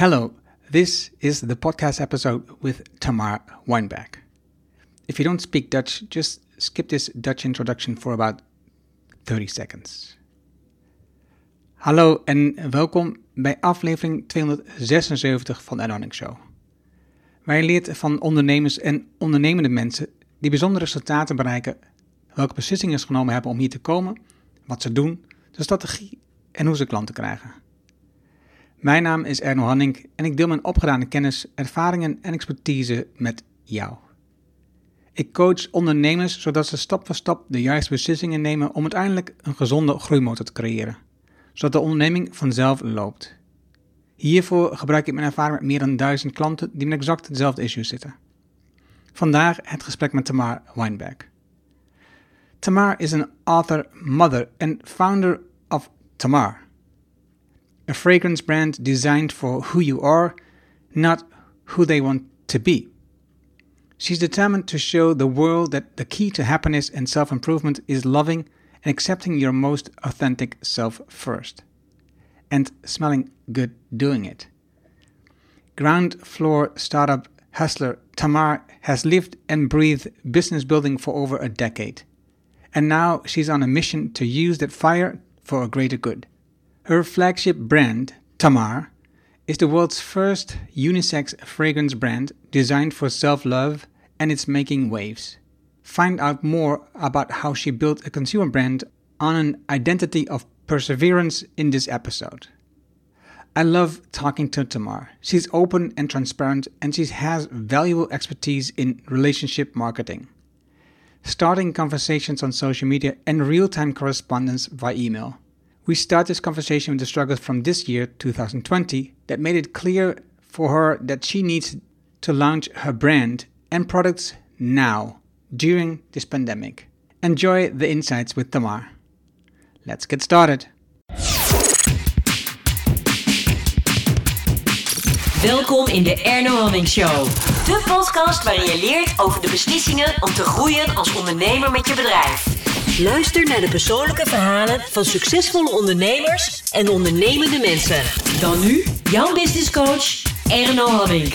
Hello, this is the podcast episode with Tamar Weinberg. If you don't speak Dutch, just skip this Dutch introduction for about 30 seconds. Hallo en welkom bij aflevering 276 van de Show. Waar je leert van ondernemers en ondernemende mensen die bijzondere resultaten bereiken, welke beslissingen ze genomen hebben om hier te komen, wat ze doen, de strategie en hoe ze klanten krijgen. Mijn naam is Erno Hanning en ik deel mijn opgedane kennis, ervaringen en expertise met jou. Ik coach ondernemers zodat ze stap voor stap de juiste beslissingen nemen om uiteindelijk een gezonde groeimotor te creëren, zodat de onderneming vanzelf loopt. Hiervoor gebruik ik mijn ervaring met meer dan duizend klanten die met exact dezelfde issues zitten. Vandaag het gesprek met Tamar Weinberg. Tamar is een author, mother and founder of Tamar a fragrance brand designed for who you are, not who they want to be. She's determined to show the world that the key to happiness and self improvement is loving and accepting your most authentic self first, and smelling good doing it. Ground floor startup hustler Tamar has lived and breathed business building for over a decade, and now she's on a mission to use that fire for a greater good. Her flagship brand, Tamar, is the world's first unisex fragrance brand designed for self love and it's making waves. Find out more about how she built a consumer brand on an identity of perseverance in this episode. I love talking to Tamar. She's open and transparent, and she has valuable expertise in relationship marketing, starting conversations on social media, and real time correspondence via email. We start this conversation with the struggles from this year, 2020, that made it clear for her that she needs to launch her brand and products now, during this pandemic. Enjoy the insights with Tamar. Let's get started. Welkom in de Erno Hannink Show. De podcast waarin je leert over de beslissingen om te groeien als ondernemer met je bedrijf. Luister naar de persoonlijke verhalen van succesvolle ondernemers en ondernemende mensen. Dan nu, jouw business coach, Erno Hannink.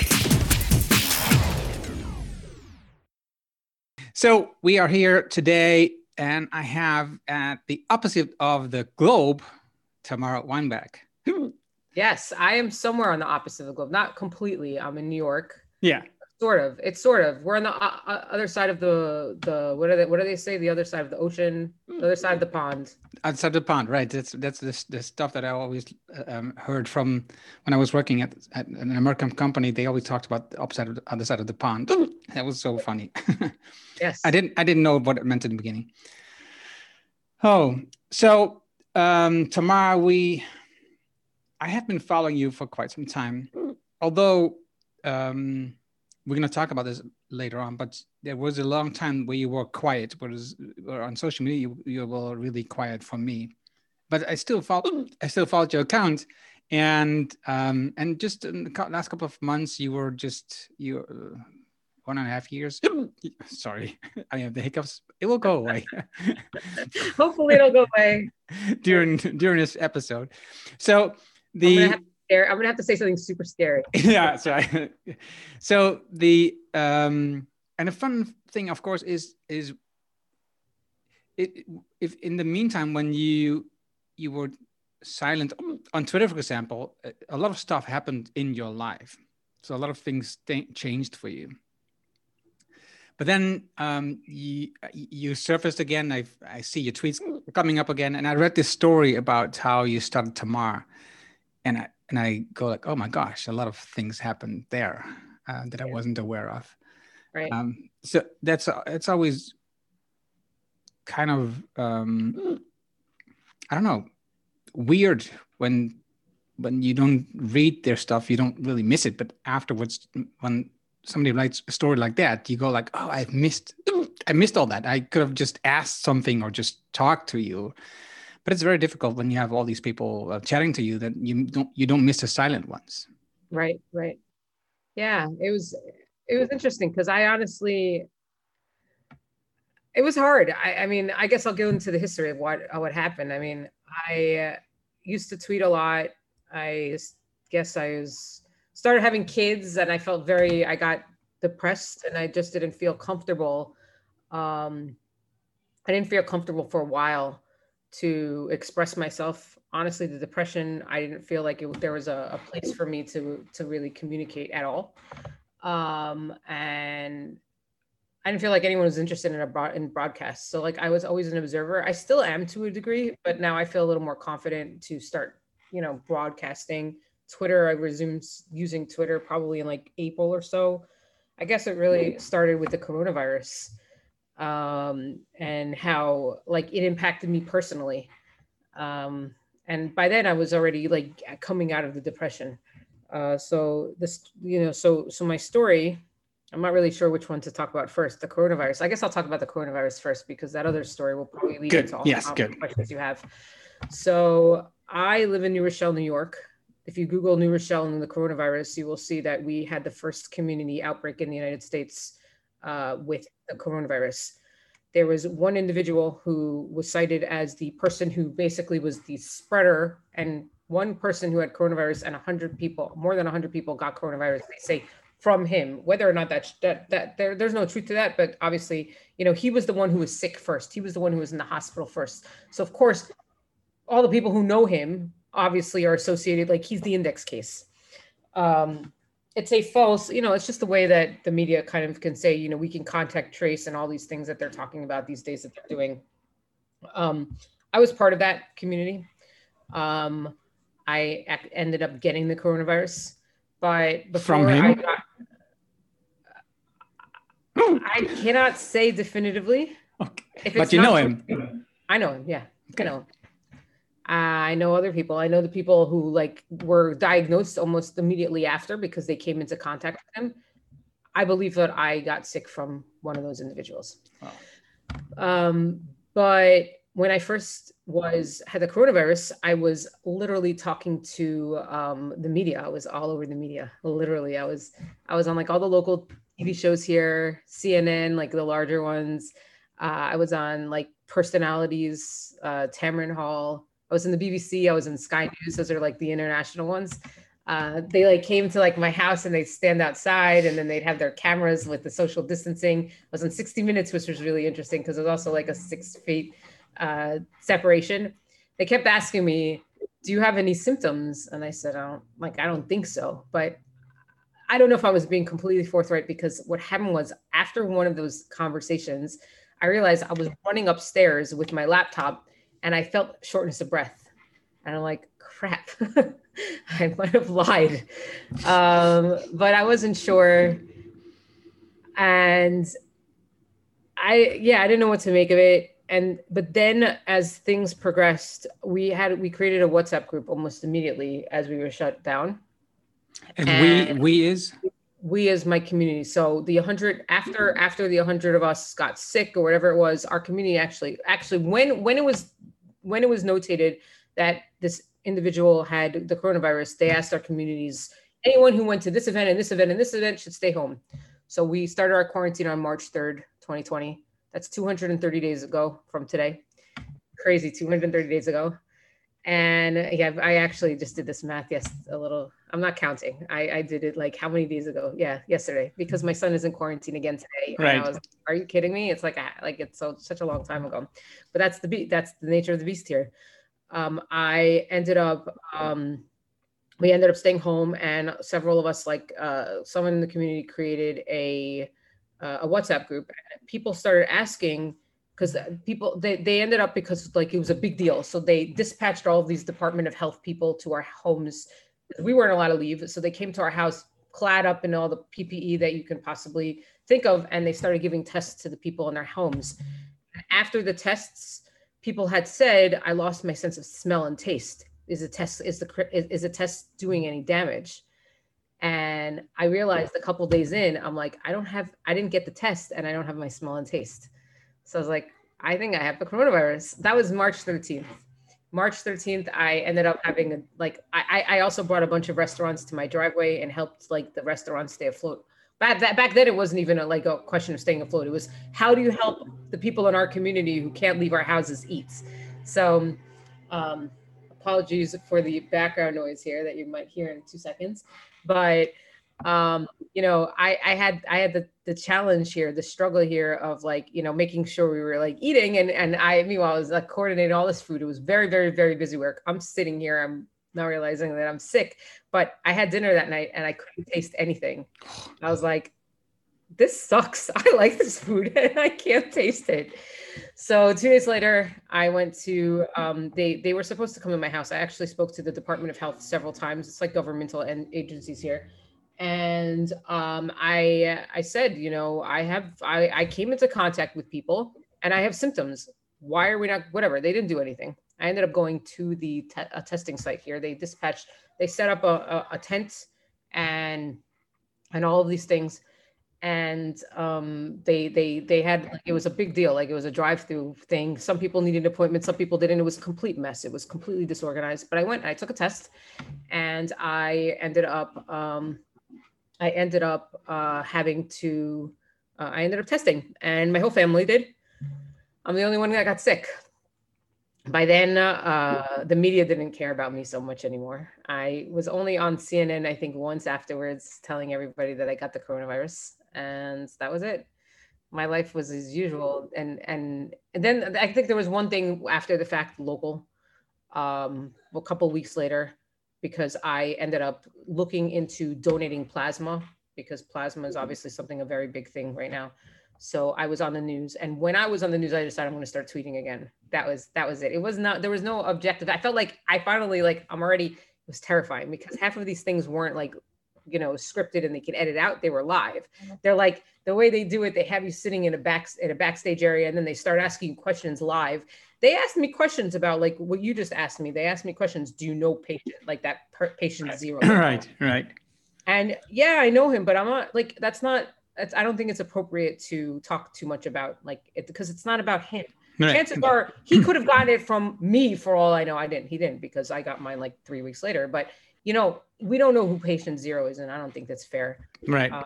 So, we are here today, and I have at the opposite of the globe, Tamara Weinberg. Yes, I am somewhere on the opposite of the globe. Not completely. I'm in New York. Yeah sort of it's sort of we're on the uh, uh, other side of the the what are they what do they say? The other side of the ocean the other side of the pond. Outside the pond right. That's that's the, the stuff that i always um, heard from when i was working at, at, an american company. They always talked about the opposite of the other side of the pond. That was so funny. Yes. I didn't i didn't know what it meant in the beginning. Oh so um tamara we i have been following you for quite some time. Although um we're going to talk about this later on, but there was a long time where you were quiet, whereas on social media you, you were really quiet for me. But I still follow, I still followed your account, and um, and just in the last couple of months you were just you uh, one and a half years. Sorry, I have the hiccups. It will go away. Hopefully, it'll go away during during this episode. So the scary. I'm gonna have to say something super scary. yeah. So, I, so the um, and a fun thing, of course, is is it if in the meantime when you you were silent on Twitter, for example, a lot of stuff happened in your life. So a lot of things th- changed for you. But then um, you you surfaced again. I I see your tweets coming up again, and I read this story about how you started Tamar, and I and I go like, oh my gosh, a lot of things happened there uh, that I wasn't aware of. Right. Um, so that's it's always kind of um, I don't know weird when when you don't read their stuff, you don't really miss it. But afterwards, when somebody writes a story like that, you go like, oh, I've missed I missed all that. I could have just asked something or just talked to you but it's very difficult when you have all these people uh, chatting to you that you don't you don't miss the silent ones. Right right. Yeah it was it was interesting because i honestly it was hard. I, I, mean i guess i'll go into the history of what what happened. I mean i uh, used to tweet a lot. I guess i was started having kids and I felt very, I got depressed and I just didn't feel comfortable. Um, I didn't feel comfortable for a while to express myself. Honestly, the depression, I didn't feel like it, there was a, a place for me to to really communicate at all. Um, and I didn't feel like anyone was interested in a broad, in broadcast. So like I was always an observer. I still am to a degree, but now I feel a little more confident to start, you know, broadcasting. Twitter, I resumed using Twitter probably in like April or so. I guess it really started with the coronavirus um, and how like it impacted me personally. Um, and by then I was already like coming out of the depression. Uh, so this, you know, so so my story, I'm not really sure which one to talk about first. The coronavirus. I guess I'll talk about the coronavirus first because that other story will probably lead good. into all yes, the good. questions you have. So I live in New Rochelle, New York. If you Google New Rochelle and the coronavirus, you will see that we had the first community outbreak in the United States uh, with the coronavirus. There was one individual who was cited as the person who basically was the spreader and one person who had coronavirus and 100 people more than 100 people got coronavirus they say from him. Whether or not that that, that there, there's no truth to that but obviously you know he was the one who was sick first. He was the one who was in the hospital first. So of course all the people who know him obviously are associated like he's the index case. Um, it's a false, you know, it's just the way that the media kind of can say, you know, we can contact trace and all these things that they're talking about these days that they're doing. Um, I was part of that community. Um, I ended up getting the coronavirus, but before From him? I got, I cannot say definitively. Okay. But you know true- him. I know him. Yeah, Okay. I know. I know other people. I know the people who like were diagnosed almost immediately after because they came into contact with him. I believe that I got sick from one of those individuals. Wow. Um, but when I first was had the coronavirus, I was literally talking to um, the media. I was all over the media. Literally, I was I was on like all the local TV shows here, CNN, like the larger ones. Uh, I was on like personalities, uh, Tamron Hall. I was in the BBC. I was in Sky News. Those are like the international ones. Uh, they like came to like my house and they'd stand outside and then they'd have their cameras with the social distancing. I was on 60 Minutes, which was really interesting because it was also like a six feet uh, separation. They kept asking me, "Do you have any symptoms?" And I said, "I don't like. I don't think so." But I don't know if I was being completely forthright because what happened was after one of those conversations, I realized I was running upstairs with my laptop and I felt shortness of breath. And I'm like, crap, I might have lied. Um, but I wasn't sure. And I, yeah, I didn't know what to make of it. And, but then as things progressed, we had, we created a WhatsApp group almost immediately as we were shut down And, And- we we is we as my community so the 100 after after the 100 of us got sick or whatever it was our community actually actually when when it was when it was notated that this individual had the coronavirus they asked our communities anyone who went to this event and this event and this event should stay home. So we started our quarantine on march 3rd 2020 that's 230 days ago from today. Crazy 230 days ago. And yeah i actually just did this math yes a little i'm not counting. I i did it like how many days ago? Yeah yesterday because my son is in quarantine again today Right. I was, are you kidding me? It's like a, like it's so such a long time ago. But that's the be- that's the nature of the beast here. Um i ended up um we ended up staying home and several of us like uh someone in the community created a uh, a whatsapp group. People started asking because people they, they ended up because like it was a big deal. So they dispatched all of these department of health people to our homes we weren't allowed to leave so they came to our house clad up in all the ppe that you can possibly think of and they started giving tests to the people in their homes after the tests people had said i lost my sense of smell and taste is a test is the is, a test doing any damage and i realized a couple days in i'm like i don't have i didn't get the test and i don't have my smell and taste so I was like, I think I have the coronavirus. That was March 13th. March 13th, I ended up having a like I I also brought a bunch of restaurants to my driveway and helped like the restaurants stay afloat. Back that back then it wasn't even a, like a question of staying afloat. It was how do you help the people in our community who can't leave our houses eat? So um apologies for the background noise here that you might hear in two seconds. But um, you know, I, I had I had the, the challenge here, the struggle here of like, you know, making sure we were like eating and and I meanwhile I was like coordinating all this food. It was very, very, very busy work. I'm sitting here, I'm not realizing that I'm sick, but I had dinner that night and I couldn't taste anything. I was like, this sucks. I like this food and I can't taste it. So two days later, I went to um, they they were supposed to come in my house. I actually spoke to the Department of Health several times. It's like governmental and agencies here, and um, I I said, you know, I have I I came into contact with people and I have symptoms. Why are we not whatever? They didn't do anything. I ended up going to the te- testing site here. They dispatched. They set up a, a, a tent and and all of these things and um, they they they had like, it was a big deal like it was a drive-through thing some people needed appointments some people didn't it was a complete mess it was completely disorganized but i went and i took a test and i ended up um, i ended up uh, having to uh, i ended up testing and my whole family did. I'm the only one that got sick. By then uh, the media didn't care about me so much anymore. I was only on cnn i think once afterwards telling everybody that i got the coronavirus and that was it. My life was as usual and and, and then i think there was one thing after the fact local. Um, a couple weeks later because i ended up looking into donating plasma because plasma is obviously something a very big thing right now. So i was on the news and when i was on the news i decided i'm going to start tweeting again. That was that was it. It was not there was no objective. I felt like i finally like i'm already it was terrifying because half of these things weren't like you know scripted and they can edit out. They were live. Mm-hmm. They're like the way they do it they have you sitting in a back in a backstage area and then they start asking you questions live they asked me questions about like what you just asked me they asked me questions do you know patient like that per, patient zero right right and yeah i know him but i'm not like that's not that's, i don't think it's appropriate to talk too much about like it because it's not about him Right. chances are he could have gotten it from me for all I know. I didn't. He didn't because I got mine like three weeks later. But you know, we don't know who patient zero is, and I don't think that's fair. Right. Uh,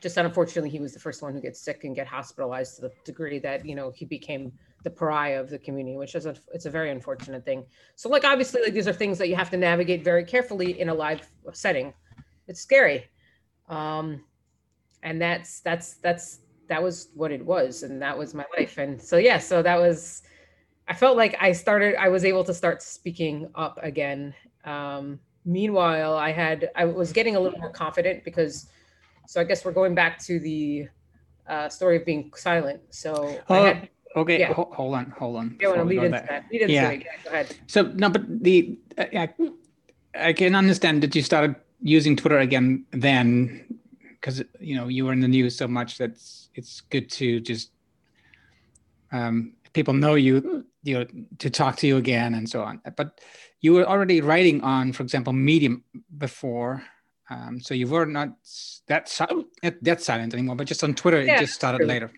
just unfortunately, he was the first one who gets sick and get hospitalized to the degree that you know he became the pariah of the community, which is a it's a very unfortunate thing. So, like obviously, like these are things that you have to navigate very carefully in a live setting. It's scary, um, and that's that's that's that was what it was, and that was my life. And so yeah, so that was. I felt like I started. I was able to start speaking up again um, meanwhile, I had I was getting a little more confident because, so I guess we're going back to the uh, story of being silent. So oh, had, okay, yeah. Ho- hold on, hold on. Yeah, want to lead into that. that. Lead into yeah. It. yeah, go ahead. So no, but the uh, I, I can understand that you started using Twitter again then because you know you were in the news so much that it's good to just um, people know you you know to talk to you again and so on but you were already writing on, for example, Medium before. Um, so you were not that that silent anymore, but just on Twitter, yeah, it just started later.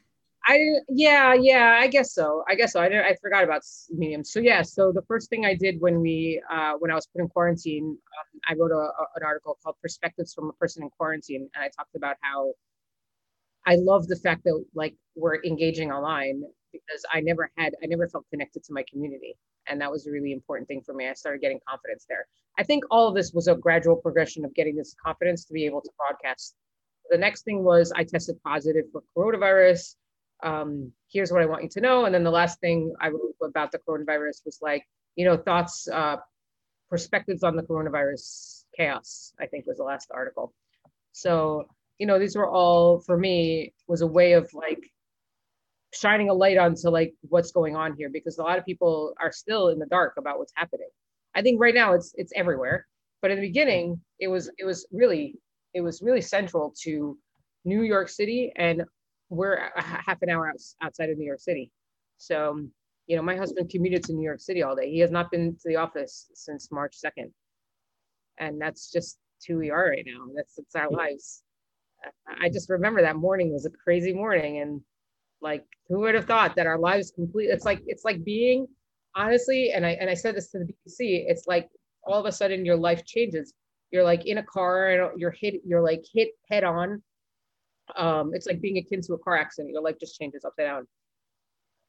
I yeah yeah I guess so I guess so I did, I forgot about Medium. So yeah, so the first thing I did when we uh, when I was put in quarantine, um, I wrote a, a, an article called "Perspectives from a Person in Quarantine," and I talked about how I love the fact that like we're engaging online because I never had I never felt connected to my community and that was a really important thing for me. I started getting confidence there. I think all of this was a gradual progression of getting this confidence to be able to broadcast. The next thing was I tested positive for coronavirus. Um, here's what I want you to know. And then the last thing I wrote about the coronavirus was like, you know, thoughts, uh, perspectives on the coronavirus chaos, I think was the last article. So, you know, these were all for me was a way of like shining a light onto like what's going on here because a lot of people are still in the dark about what's happening. I think right now it's it's everywhere, but in the beginning it was it was really it was really central to New York City and we're a half an hour outside of New York City. So, you know, my husband commuted to New York City all day. He has not been to the office since March 2nd. And that's just who we are right now. That's it's our lives. I just remember that morning was a crazy morning and like who would have thought that our lives complete it's like it's like being honestly and i and i said this to the bbc it's like all of a sudden your life changes you're like in a car and you're hit you're like hit head on um it's like being akin to a car accident. Your life just changes upside down.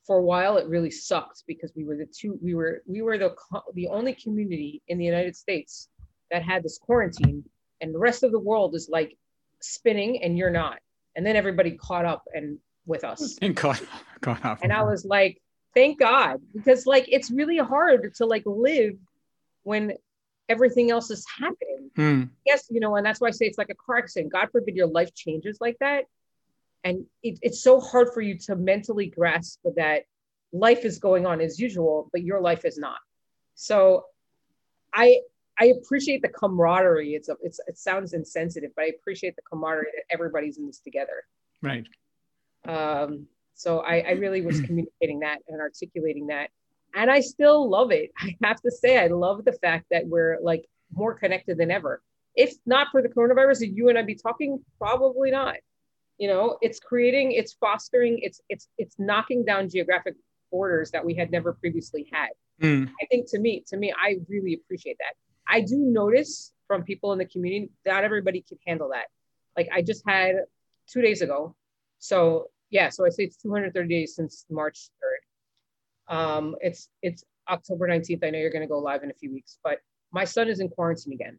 For a while it really sucked because we were the two we were we were the the only community in the United States that had this quarantine and the rest of the world is like spinning and you're not. And then everybody caught up and with us. And caught, caught up. And I was like thank God because like it's really hard to like live when everything else is happening. Hmm. yes you know and that's why I say it's like a car accident. God forbid your life changes like that. And it, it's so hard for you to mentally grasp that life is going on as usual but your life is not. So i i appreciate the camaraderie. It's a, it's it sounds insensitive but i appreciate the camaraderie that everybody's in this together. Right. Um so i i really was communicating that and articulating that and i still love it. I have to say i love the fact that we're like more connected than ever. If not for the coronavirus you and i be talking? Probably not. You know it's creating it's fostering it's it's it's knocking down geographic borders that we had never previously had. Hmm. i think to me to me i really appreciate that. I do notice from people in the community not everybody can handle that. Like i just had two days ago. So yeah so i say it's 230 days since march 3rd um it's it's october 19th i know you're going to go live in a few weeks but my son is in quarantine again.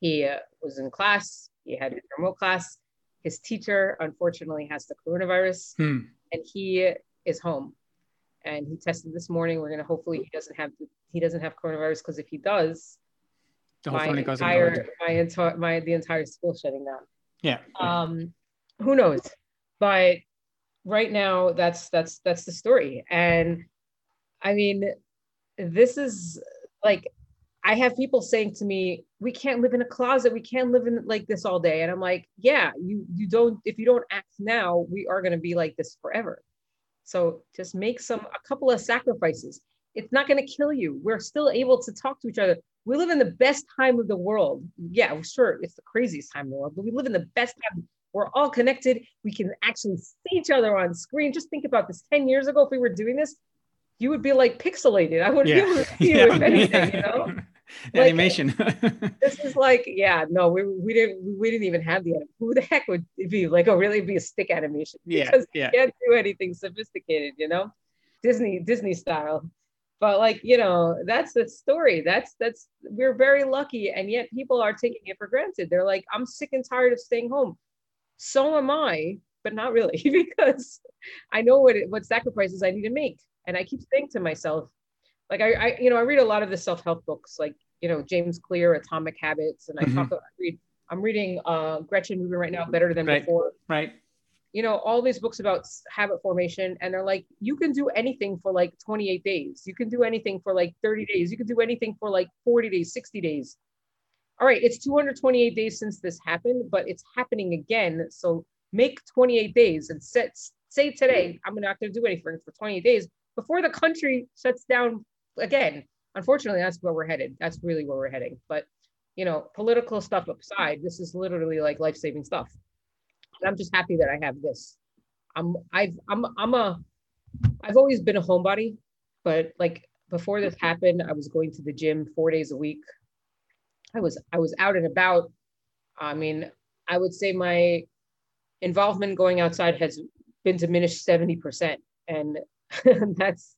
He uh, was in class. He had a remote class. His teacher unfortunately has the coronavirus Hmm. and he is home. And he tested this morning. We're going to hopefully he doesn't have he doesn't have coronavirus because if he does The whole my entire my entire my the entire school shutting down. Yeah. um who knows? But right now that's that's that's the story. And i mean this is like i have people saying to me we can't live in a closet. We can't live in like this all day. And i'm like yeah you you don't if you don't act now we are going to be like this forever. So just make some a couple of sacrifices. It's not going to kill you. We're still able to talk to each other. We live in the best time of the world. Yeah sure it's the craziest time in the world but we live in the best time we're all connected we can actually see each other on screen just think about this 10 years ago if we were doing this you would be like pixelated i wouldn't be able to see you if anything you know Like- animation. this is like yeah no we, we didn't we didn't even have the who the heck would it be like oh really be a stick animation yeah. because Yeah. can't do anything sophisticated, you know, Disney Disney style. But like you know, that's the story. That's that's we're very lucky, and yet people are taking it for granted. They're like, I'm sick and tired of staying home. So am I, but not really because I know what what sacrifices I need to make, and I keep saying to myself, like I, I you know I read a lot of the self help books, like you know James Clear, Atomic Habits, and I Mhm. talk. I read. I'm reading uh, Gretchen Rubin right now, Better Than Right. Before Right. you know, all these books about habit formation, and they're like, you can do anything for like 28 days. You can do anything for like 30 days. You can do anything for like 40 days, 60 days. All right, it's 228 days since this happened, but it's happening again. So make 28 days and set say today, I'm not going to do anything for 28 days before the country shuts down again. Unfortunately, that's where we're headed. That's really where we're heading. But you know, political stuff aside, this is literally like life-saving stuff. And I'm just happy that I have this. I'm I've I'm I'm a I've always been a homebody, but like before this happened, I was going to the gym four days a week. I was I was out and about. I mean, I would say my involvement going outside has been diminished 70%. And that's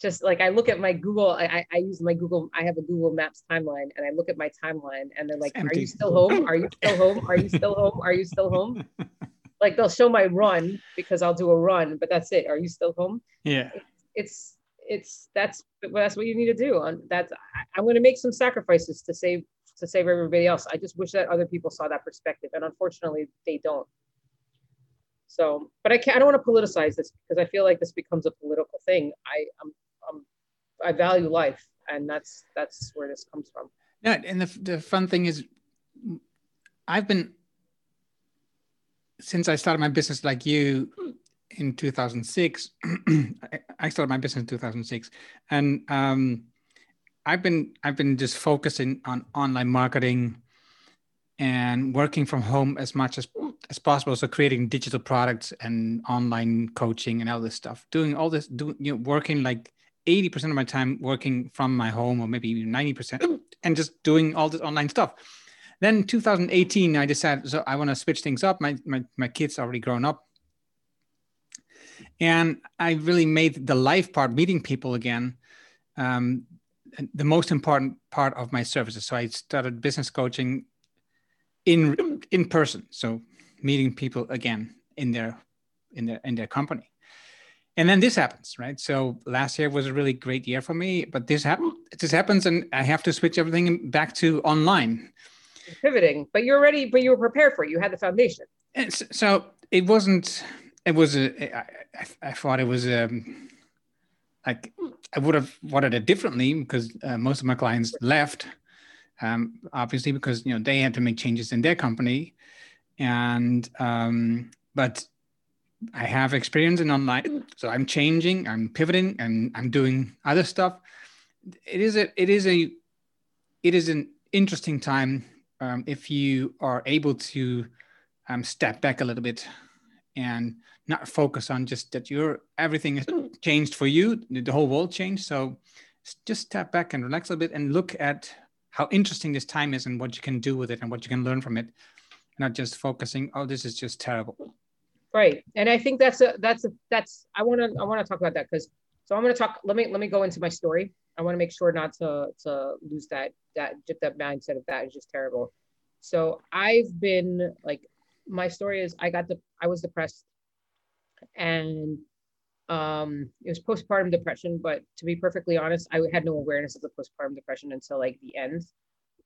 just like I look at my Google, I, I, use my Google, I have a Google Maps timeline and I look at my timeline and they're like, Are you still home? Are you still home? Are you still home? Are you still home? Like they'll show my run because I'll do a run, but that's it. Are you still home? Yeah. It's it's that's that's what you need to do. And that's I, I'm going to make some sacrifices to save to save everybody else. I just wish that other people saw that perspective, and unfortunately, they don't. So, but I can't. I don't want to politicize this because I feel like this becomes a political thing. I I'm, I'm I value life, and that's that's where this comes from. Yeah, and the the fun thing is, I've been since I started my business like you in 2006. I- started my business in 2006, and um, I've been I've been just focusing on online marketing and working from home as much as as possible. So creating digital products and online coaching and all this stuff. Doing all this, doing you know, working like 80% of my time working from my home or maybe even 90% and just doing all this online stuff. Then 2018, I decided, so I want to switch things up. My, my, my kids already grown up. and I really made the life part, meeting people again, um, the most important part of my services. So I started business coaching in in person, so meeting people again in their in their in their company. And then this happens, right? So last year was a really great year for me, but this happened. This happens, and I have to switch everything back to online. Pivoting, but you're ready. But you were prepared for it. You had the foundation. And so it wasn't. It was a. I, I thought it was um, like I would have wanted it differently because uh, most of my clients left, um, obviously because you know they had to make changes in their company, and um, but I have experience in online, so I'm changing, I'm pivoting, and I'm doing other stuff. It is a it is a it is an interesting time um, if you are able to um, step back a little bit and not focus on just that your everything has changed for you the whole world changed. So just step back and relax a little bit and look at how interesting this time is and what you can do with it and what you can learn from it. Not just focusing oh this is just terrible. Right. And i think that's a that's a that's i want to i want to talk about that because so i'm going to talk let me let me go into my story. I want to make sure not to to lose that that just that mindset of that is just terrible. So i've been like my story is I got the I was depressed and um it was postpartum depression but to be perfectly honest i had no awareness of the postpartum depression until like the end.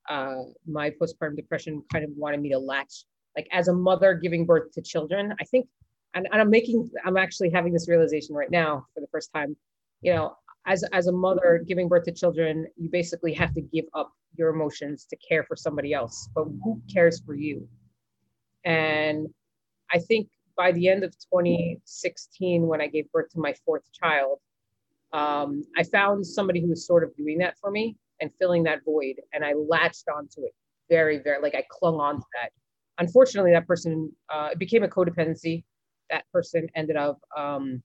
Uh my postpartum depression kind of wanted me to latch like as a mother giving birth to children i think and, and i'm making i'm actually having this realization right now for the first time. You know as as a mother giving birth to children you basically have to give up your emotions to care for somebody else but who cares for you? And I think by the end of 2016, when I gave birth to my fourth child, um, I found somebody who was sort of doing that for me and filling that void. And I latched onto it very, very, like I clung on to that. Unfortunately, that person, uh, it became a codependency. That person ended up um,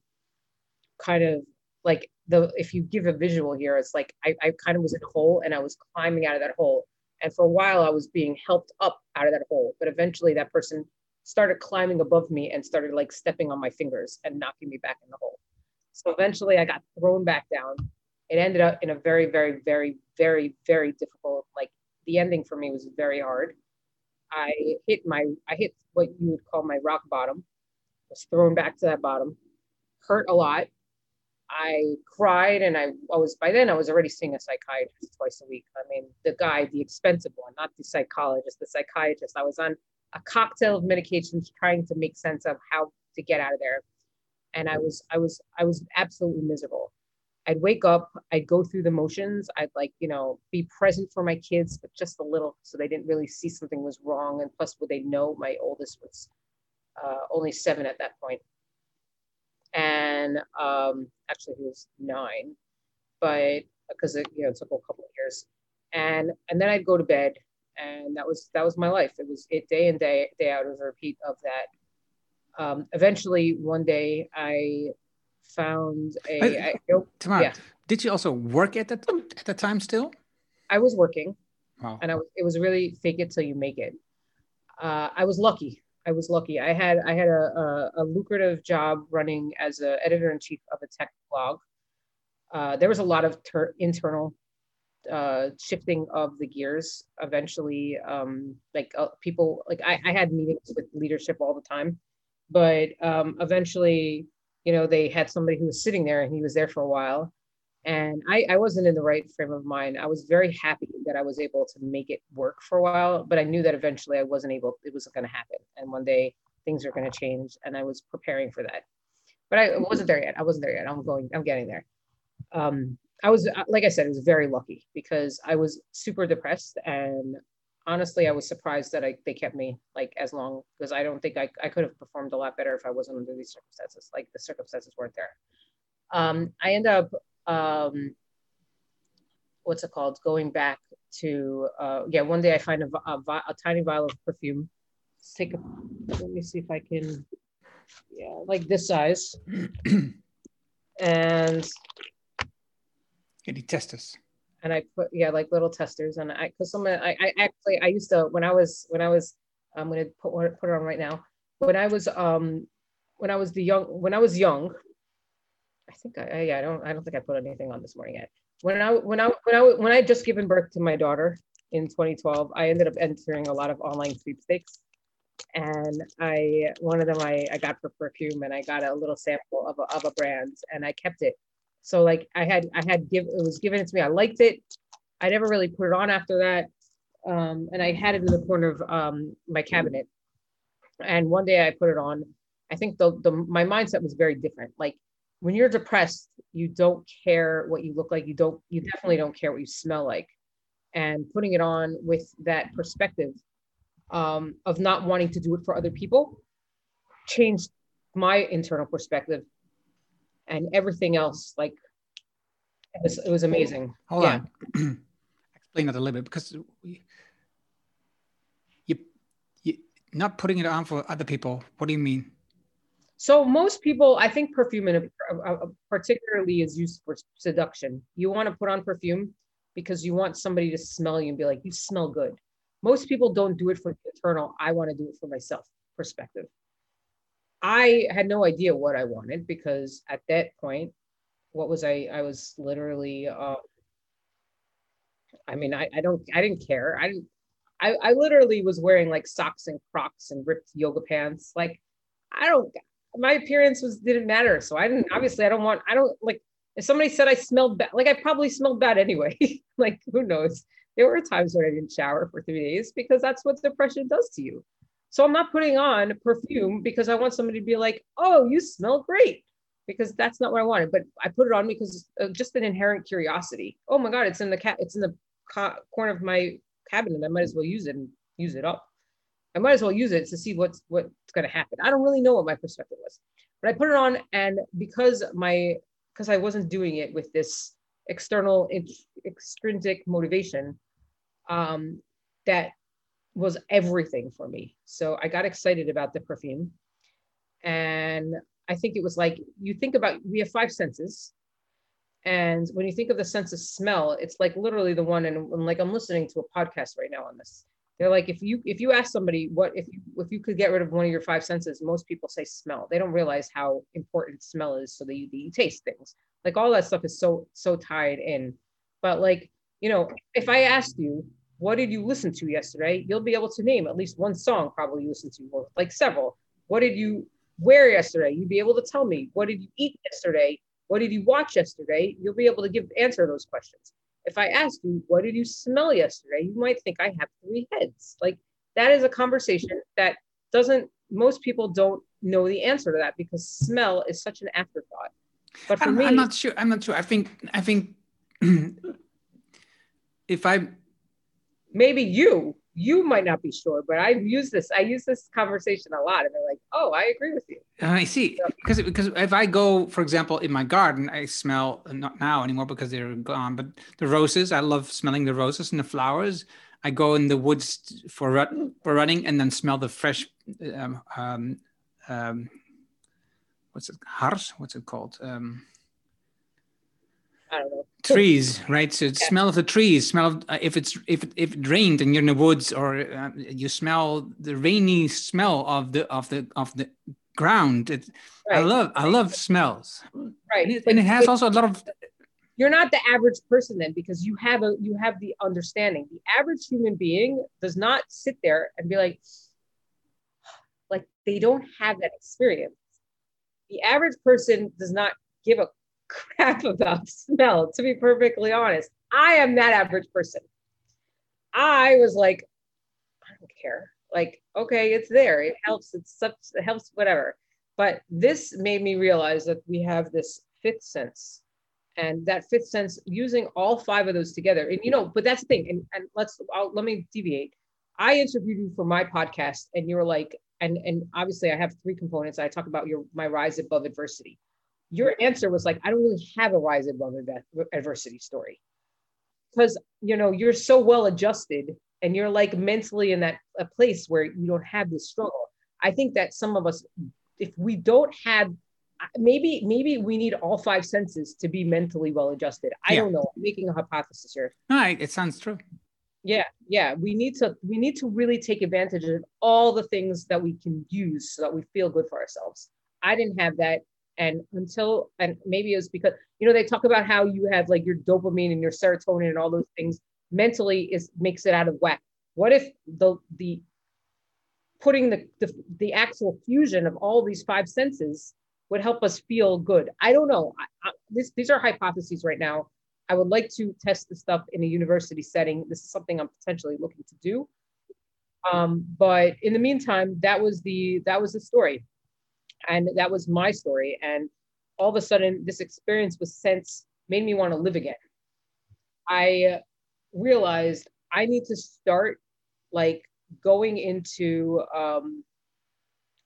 kind of like the, if you give a visual here, it's like I, I kind of was in a hole and I was climbing out of that hole and for a while, I was being helped up out of that hole. But eventually, that person started climbing above me and started like stepping on my fingers and knocking me back in the hole. So eventually, I got thrown back down. It ended up in a very, very, very, very, very difficult. Like the ending for me was very hard. I hit my, I hit what you would call my rock bottom. Was thrown back to that bottom. Hurt a lot. I cried and I, I was by then I was already seeing a psychiatrist twice a week. I mean, the guy, the expensive one, not the psychologist, the psychiatrist. I was on a cocktail of medications trying to make sense of how to get out of there. And I was I was I was absolutely miserable. I'd wake up, I'd go through the motions, I'd like, you know, be present for my kids, but just a little so they didn't really see something was wrong. And plus, would they know my oldest was uh, only seven at that point and um, actually he was nine, but because it you know it took a couple of years, and and then I'd go to bed, and that was that was my life. It was it day in day day out of a repeat of that. Um, eventually, one day I found a. I, Tamara, yeah. did you also work at the at the time still? I was working, wow. and I was, it was really fake it till you make it. Uh, I was lucky. I was lucky. I had I had a, a, a lucrative job running as an editor in chief of a tech blog. Uh, there was a lot of ter- internal uh, shifting of the gears. Eventually, um, like uh, people like I, I had meetings with leadership all the time, but um, eventually, you know, they had somebody who was sitting there and he was there for a while, and I, I wasn't in the right frame of mind. I was very happy that I was able to make it work for a while, but I knew that eventually I wasn't able, it wasn't going to happen. And one day things are going to change. And I was preparing for that. But I wasn't there yet. I wasn't there yet. I'm going, I'm getting there. Um, I was, uh, like I said, I was very lucky because I was super depressed. And honestly, I was surprised that I, they kept me like as long because I don't think I, I could have performed a lot better if I wasn't under these circumstances. Like the circumstances weren't there. Um, I end up um, what's it called? Going back to uh, yeah. One day I find a, a, a tiny vial of perfume. Let's take a. Let me see if I can. Yeah, like this size. and. Any testers? And I put yeah like little testers and I because some I, I actually I used to when I was when I was I'm gonna put put it on right now when I was um when I was the young when I was young I think I, I, I don't I don't think I put anything on this morning yet. When I when I when I when I just given birth to my daughter in 2012, I ended up entering a lot of online sweepstakes, and I one of them I, I got for perfume, and I got a little sample of a, of a brand, and I kept it. So like I had I had give it was given to me. I liked it. I never really put it on after that, um, and I had it in the corner of um, my cabinet. And one day I put it on. I think the the my mindset was very different. Like when you're depressed, you don't care what you look like. You don't, you definitely don't care what you smell like. And putting it on with that perspective um, of not wanting to do it for other people changed my internal perspective and everything else. Like it was, it was amazing. Hold yeah. on. Explain that a little bit because we, you, you, not putting it on for other people. What do you mean? So most people, I think perfume in a, a, particularly is used for seduction. You want to put on perfume because you want somebody to smell you and be like, you smell good. Most people don't do it for the eternal. I want to do it for myself perspective. I had no idea what I wanted because at that point, what was I? I was literally, uh, I mean, I, I don't, I didn't care. I I, I literally was wearing like socks and Crocs and ripped yoga pants. Like, I don't, my appearance was didn't matter. So I didn't obviously I don't want I don't like if somebody said I smelled bad, like I probably smelled bad anyway. like who knows? There were times when I didn't shower for three days because that's what depression does to you. So I'm not putting on perfume because I want somebody to be like, oh, you smell great. Because that's not what I wanted. But I put it on because just an inherent curiosity. Oh my God, it's in the cat, it's in the co- corner of my cabinet. I might as well use it and use it up. I might as well use it to see what's what's going to happen. I don't really know what my perspective was, but I put it on, and because my because I wasn't doing it with this external extrinsic motivation, um, that was everything for me. So I got excited about the perfume, and I think it was like you think about we have five senses, and when you think of the sense of smell, it's like literally the one, and, and like I'm listening to a podcast right now on this. They're like if you if you ask somebody what if you if you could get rid of one of your five senses most people say smell. They don't realize how important smell is so that you, that you taste things. Like all that stuff is so so tied in. But like you know if i asked you what did you listen to yesterday you'll be able to name at least one song probably you listened to or like several what did you wear yesterday you'd be able to tell me what did you eat yesterday what did you watch yesterday you'll be able to give answer those questions if I ask you, what did you smell yesterday? You might think I have three heads. Like that is a conversation that doesn't, most people don't know the answer to that because smell is such an afterthought. But for I'm, me, I'm not sure. I'm not sure. I think, I think if I, maybe you you might not be sure, but I use this. I use this conversation a lot, and they're like, "Oh, I agree with you." I see, so, because because if I go, for example, in my garden, I smell not now anymore because they're gone, but the roses. I love smelling the roses and the flowers. I go in the woods for run, for running, and then smell the fresh, um, um, um what's it, hars? What's it called? Um, I don't know. Trees, right? So yeah. smell of the trees. Smell of, uh, if it's if if it rained and you're in the woods, or uh, you smell the rainy smell of the of the of the ground. It, right. I love I love smells. Right, and it, and it has also a lot of. You're not the average person then, because you have a you have the understanding. The average human being does not sit there and be like, like they don't have that experience. The average person does not give a crap about smell, to be perfectly honest. I am that average person. I was like, I don't care. Like, okay, it's there. It helps. It's it helps, whatever. But this made me realize that we have this fifth sense. And that fifth sense, using all five of those together. And you know, but that's the thing. And, and let's I'll, let me deviate. I interviewed you for my podcast, and you were like, and and obviously I have three components. I talk about your my rise above adversity your answer was like, I don't really have a rise above adversity story. Because, you know, you're so well adjusted and you're like mentally in that a place where you don't have this struggle. I think that some of us, if we don't have, maybe maybe we need all five senses to be mentally well adjusted. I yeah. don't know. I'm making a hypothesis here. No, it sounds true. Yeah, yeah. We need to we need to really take advantage of all the things that we can use so that we feel good for ourselves. I didn't have that And until, and maybe it's because, you know, they talk about how you have like your dopamine and your serotonin and all those things mentally is makes it out of whack. What if the, the, putting the, the, the actual fusion of all these five senses would help us feel good? I don't know. I, I, this, these are hypotheses right now. I would like to test the stuff in a university setting. This is something I'm potentially looking to do. Um, but in the meantime, that was the that was the story, and that was my story. And all of a sudden, this experience was sense made me want to live again. I realized I need to start like going into um,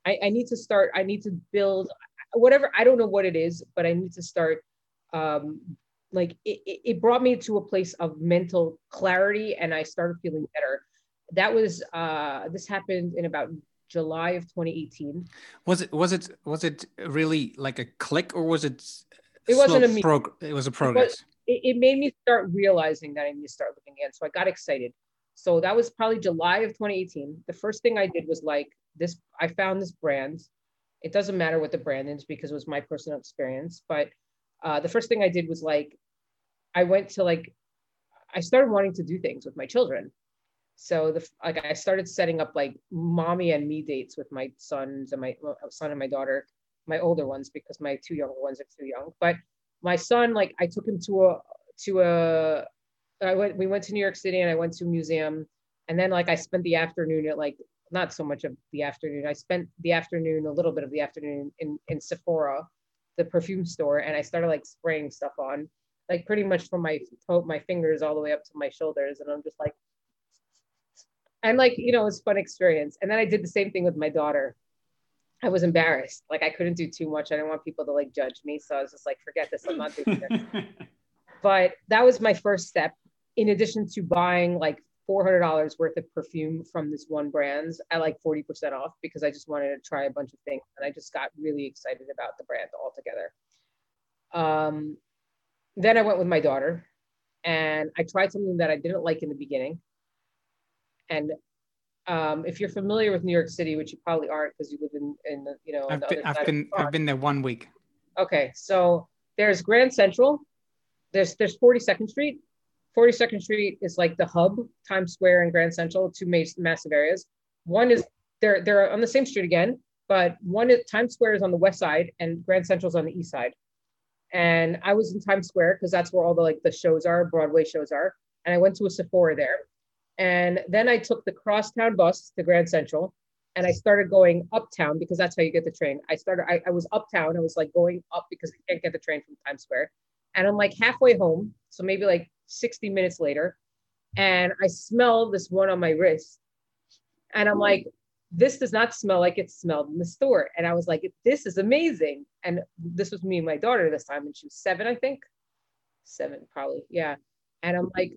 I, I need to start I need to build whatever I don't know what it is, but I need to start um, like it, it brought me to a place of mental clarity and I started feeling better that was uh this happened in about July of 2018. Was it was it was it really like a click or was it it wasn't a prog- it was a progress. It, it, made me start realizing that I need to start looking again. So I got excited. So that was probably July of 2018. The first thing I did was like this I found this brand. It doesn't matter what the brand is because it was my personal experience, but uh, the first thing I did was like I went to like I started wanting to do things with my children so the like I started setting up like mommy and me dates with my sons and my uh, son and my daughter, my older ones because my two younger ones are too young. But my son, like I took him to a to a I went we went to New York City and I went to a museum and then like I spent the afternoon at like not so much of the afternoon. I spent the afternoon, a little bit of the afternoon in in Sephora, the perfume store, and I started like spraying stuff on, like pretty much from my toe, my fingers all the way up to my shoulders, and I'm just like and like you know it's fun experience. And then i did the same thing with my daughter. I was embarrassed. Like i couldn't do too much. I didn't want people to like judge me. So i was just like forget this. I'm not doing this. But that was my first step. In addition to buying like $400 worth of perfume from this one brand at like 40% off because i just wanted to try a bunch of things. And i just got really excited about the brand altogether. Um, then i went with my daughter. And i tried something that i didn't like in the beginning and um, if you're familiar with New York City, which you probably aren't because you live in, in the, you know, I've been, I've been, I've been there one week. Okay, so there's Grand Central. There's there's 42nd Street. 42nd Street is like the hub, Times Square and Grand Central, two massive areas. One is they're they're on the same street again, but one is Times Square is on the west side and Grand Central is on the east side. And I was in Times Square because that's where all the like the shows are, Broadway shows are. And I went to a Sephora there and then I took the crosstown bus to Grand Central and I started going uptown because that's how you get the train. I started, I, I was uptown. I was like going up because I can't get the train from Times Square. And I'm like halfway home. So maybe like 60 minutes later. And I smell this one on my wrist. And I'm like, this does not smell like it smelled in the store. And I was like, this is amazing. And this was me and my daughter this time, and she was seven, I think. Seven, probably. Yeah. And I'm like,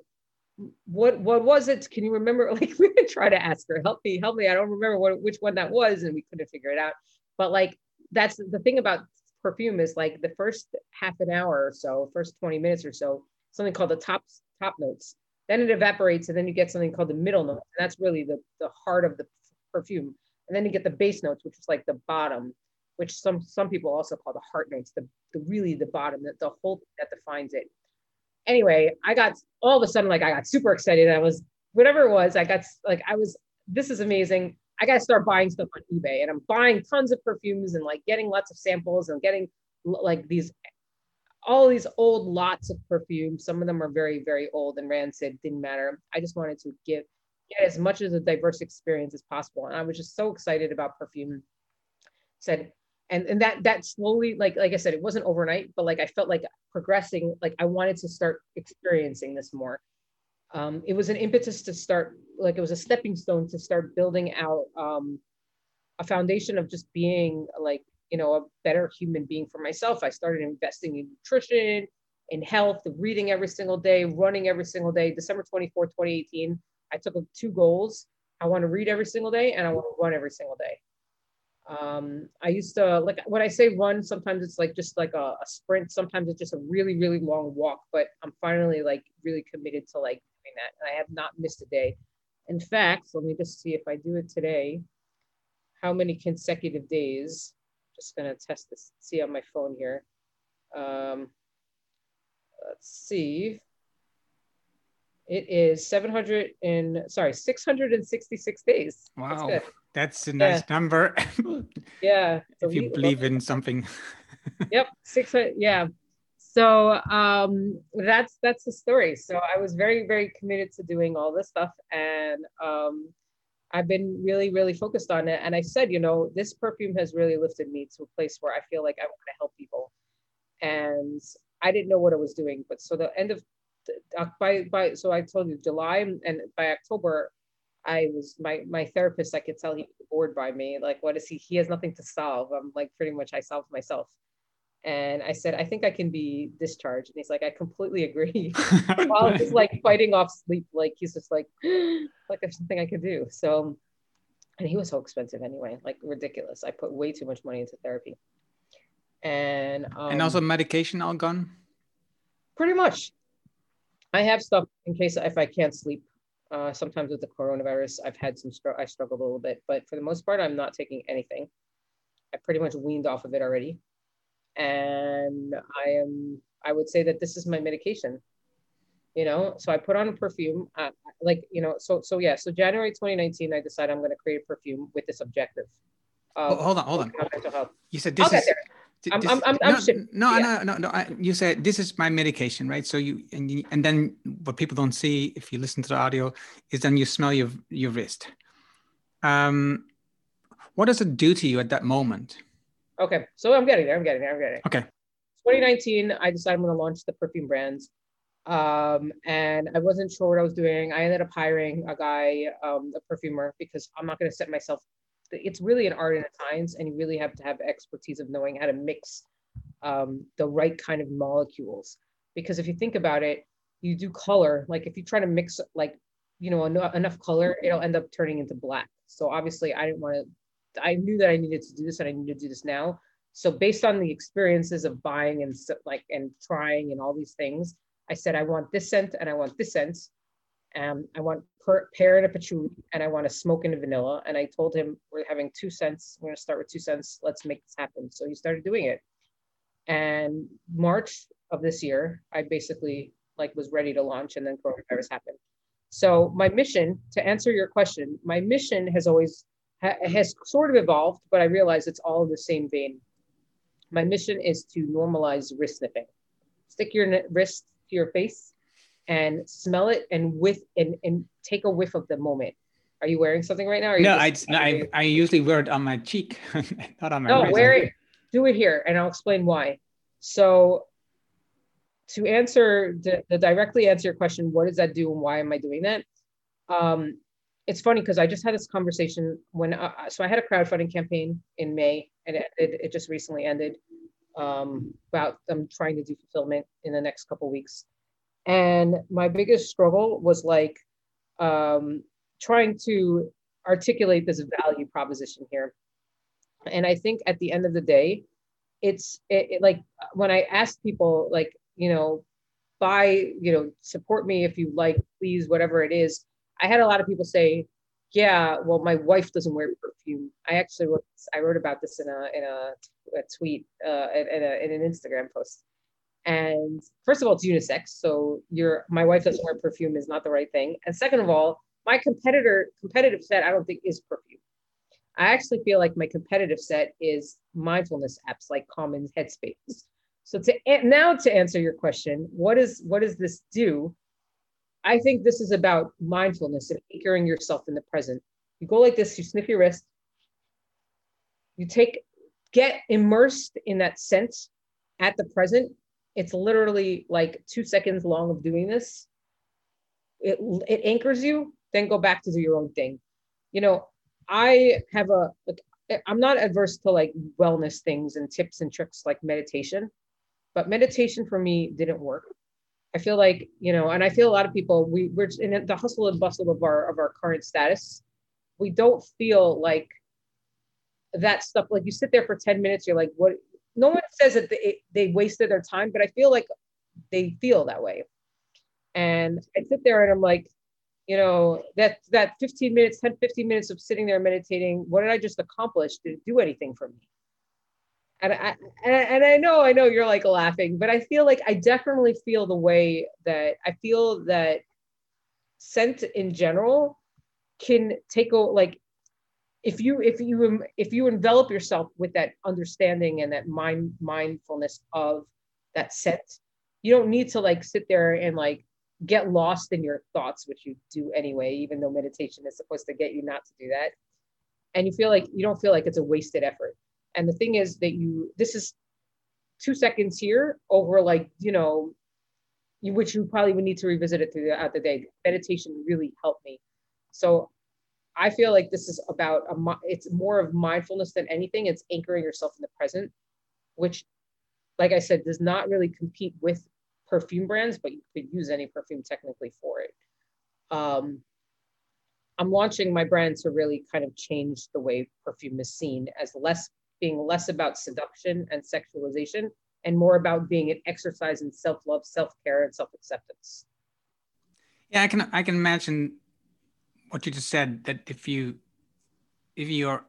what what was it? Can you remember? Like we could try to ask her, help me, help me. I don't remember what which one that was, and we couldn't figure it out. But like that's the thing about perfume is like the first half an hour or so, first 20 minutes or so, something called the top top notes. Then it evaporates, and then you get something called the middle notes. And that's really the, the heart of the perfume. And then you get the base notes, which is like the bottom, which some some people also call the heart notes, the, the really the bottom, that the whole that defines it anyway, I got all of a sudden like I got super excited. I was whatever it was. I got like I was this is amazing. I got to start buying stuff on eBay, and I'm buying tons of perfumes and like getting lots of samples and getting like these all these old lots of perfume. Some of them are very very old and rancid. Didn't matter. I just wanted to give get as much as a diverse experience as possible, and I was just so excited about perfume. Said and and that that slowly like like i said it wasn't overnight but like i felt like progressing like i wanted to start experiencing this more. Um, it was an impetus to start like it was a stepping stone to start building out um, a foundation of just being like you know a better human being for myself. I started investing in nutrition in health reading every single day running every single day. December 24 2018 i took two goals. I want to read every single day and i want to run every single day um, I used to like when I say run, sometimes it's like just like a, a, sprint. Sometimes it's just a really, really long walk, but I'm finally like really committed to like doing that. And I have not missed a day. In fact, let me just see if I do it today, how many consecutive days, just gonna test this, see on my phone here. Um, let's see. It is 700 and sorry, 666 days. Wow, That's, that's a nice Yeah. number. yeah. if you believe in something. yep six hundred yeah so um that's that's the story so i was very very committed to doing all this stuff and um i've been really really focused on it and i said you know this perfume has really lifted me to a place where i feel like i want to help people and i didn't know what i was doing but so the end of by by so i told you july and by october I was my my therapist. I could tell he was bored by me. Like, what is he? He has nothing to solve. I'm like, pretty much, I solved myself. And I said, I think I can be discharged. And he's like, I completely agree. While just like fighting off sleep, like he's just like, like there's something I could do. So, and he was so expensive anyway, like ridiculous. I put way too much money into therapy. And um, and also medication all gone. pretty much, I have stuff in case if I can't sleep. Uh, sometimes with the coronavirus, I've had some str- I struggled a little bit, but for the most part, I'm not taking anything. I pretty much weaned off of it already, and I am. I would say that this is my medication. You know, so I put on a perfume, uh, like you know, so so yeah. So January 2019, I decided I'm going to create a perfume with this objective. Oh, hold on, hold on. You said I'll this get is. I'm- I'm- I'm- I'm no, shit- no, yeah. no, no, no. I, you said this is my medication, right? So you and you, and then what people don't see if you listen to the audio is then you smell your your wrist. Um, what does it do to you at that moment? Okay, so I'm getting there. I'm getting there. I'm getting there. Okay. 2019, I decided I'm going to launch the perfume brands. Um, and I wasn't sure what I was doing. I ended up hiring a guy, um, a perfumer, because I'm not going to set myself. It's really an art and a science, and you really have to have expertise of knowing how to mix um, the right kind of molecules. Because if you think about it, you do color. Like if you try to mix like you know enough, enough color, it'll end up turning into black. So obviously, I didn't want to. I knew that I needed to do this, and I needed to do this now. So based on the experiences of buying and like and trying and all these things, I said I want this scent and I want this scent. Um, I want pear and a patchouli and I want a smoke and a vanilla. And I told him we're having two cents. We're gonna start with two cents. Let's make this happen. So he started doing it. And March of this year, I basically like was ready to launch, and then coronavirus happened. So my mission, to answer your question, my mission has always ha- has sort of evolved, but I realize it's all in the same vein. My mission is to normalize wrist sniffing. Stick your wrist to your face and smell it and with and, and take a whiff of the moment. Are you wearing something right now? No, I, just- no, I I usually wear it on my cheek, not on my no, wrist. wear it. Do it here, and I'll explain why. So, to answer the, the directly answer your question, what does that do, and why am I doing that? Um, it's funny because I just had this conversation when uh, so I had a crowdfunding campaign in May, and it, it, it just recently ended. Um, about I'm trying to do fulfillment in the next couple weeks, and my biggest struggle was like um, trying to articulate this value proposition here. And i think at the end of the day it's it, it, like when i ask people like you know buy you know support me if you like please whatever it is i had a lot of people say yeah well my wife doesn't wear perfume. I actually wrote i wrote about this in a in a, a tweet uh in, a, in an instagram post and first of all it's unisex so your my wife doesn't wear perfume is not the right thing and second of all my competitor competitive set i don't think is perfume I actually feel like my competitive set is mindfulness apps like Calm and Headspace. So to now to answer your question, what is what does this do? I think this is about mindfulness and anchoring yourself in the present. You go like this, you sniff your wrist, you take get immersed in that sense at the present. It's literally like two seconds long of doing this. It it anchors you, then go back to do your own thing. You know, I have a, like, I'm not adverse to like wellness things and tips and tricks like meditation, but meditation for me didn't work. I feel like, you know, and I feel a lot of people, we, we're in the hustle and bustle of our, of our current status. We don't feel like that stuff. Like you sit there for 10 minutes, you're like, what? No one says that they, they wasted their time, but I feel like they feel that way. And I sit there and I'm like, you know that that 15 minutes 10 15 minutes of sitting there meditating what did i just accomplish did it do anything for me and I and I know I know you're like laughing, but I feel like I definitely feel the way that I feel that scent in general can take a like if you if you if you envelop yourself with that understanding and that mind mindfulness of that scent, you don't need to like sit there and like get lost in your thoughts, which you do anyway, even though meditation is supposed to get you not to do that. And you feel like you don't feel like it's a wasted effort and the thing is that you, this is two seconds here over like, you know, which you probably would need to revisit it throughout the day. Meditation really helped me. So I feel like this is about a, it's more of mindfulness than anything. It's anchoring yourself in the present, which, like I said, does not really compete with perfume brands, but you could use any perfume technically for it. Um, I'm launching my brand to really kind of change the way perfume is seen as less being less about seduction and sexualization and more about being an exercise in self-love, self-care, and self-acceptance. Yeah, I can I can imagine what you just said that if you if you're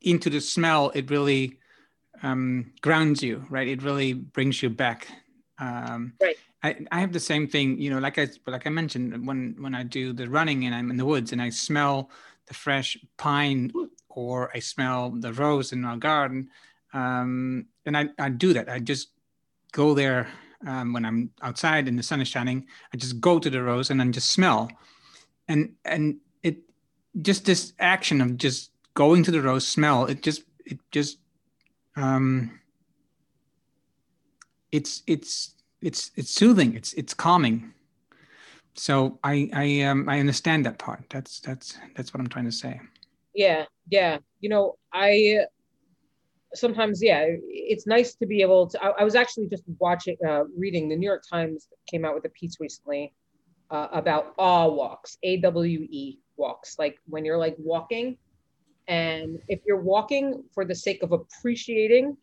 into the smell, it really um, grounds you, right? It really brings you back. Um, right. I, I have the same thing, you know, like I like I mentioned when when I do the running and I'm in the woods and I smell the fresh pine or I smell the rose in our garden. Um, and I, I do that. I just go there um, when I'm outside and the sun is shining. I just go to the rose and then just smell. And and just this action of just going to the rose, smell, it just it just um it's it's it's it's soothing, it's it's calming. So I I um I understand that part. That's that's that's what I'm trying to say yeah yeah you know i sometimes yeah it's nice to be able to i, I was actually just watching uh, reading the new york times came out with a piece recently uh, about awe walks awe walks like when you're like walking and if you're walking for the sake of appreciating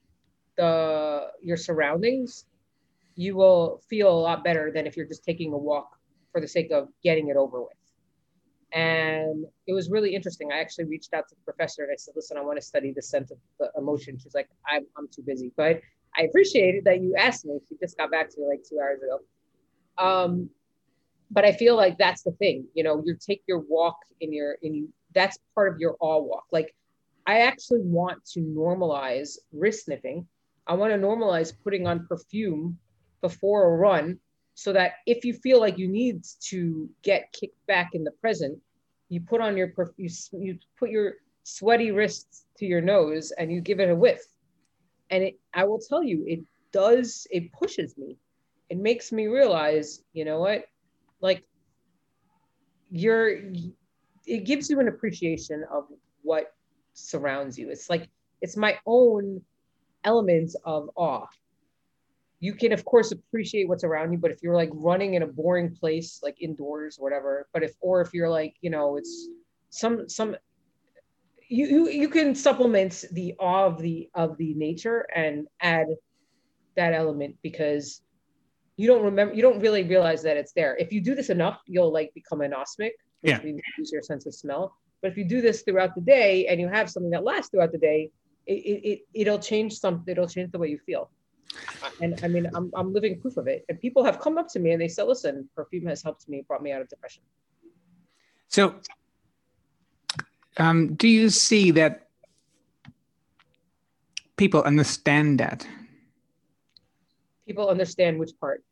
the your surroundings you will feel a lot better than if you're just taking a walk for the sake of getting it over with and it was really interesting. I actually reached out to the professor and I said, listen, I want to study the sense of the emotion. She's like, I'm, I'm too busy. But I appreciated that you asked me. She just got back to me like two hours ago. Um, but I feel like that's the thing, you know, you take your walk in your, in that's part of your awe walk. Like I actually want to normalize wrist sniffing. I want to normalize putting on perfume before a run so that if you feel like you need to get kicked back in the present, you put on your you, you put your sweaty wrists to your nose and you give it a whiff and it i will tell you it does it pushes me it makes me realize you know what like you're it gives you an appreciation of what surrounds you. It's like it's my own elements of awe. You can of course appreciate what's around you but if you're like running in a boring place like indoors or whatever but if or if you're like you know it's some some you you, you can supplement the awe of the of the nature and add that element because you don't remember you don't really realize that it's there if you do this enough you'll like become anosmic yeah lose your sense of smell but if you do this throughout the day and you have something that lasts throughout the day it, it, it it'll change something it'll change the way you feel and I mean, I'm, I'm living proof of it. And people have come up to me and they say, listen, perfume has helped me, brought me out of depression. So, um, do you see that people understand that? People understand which part?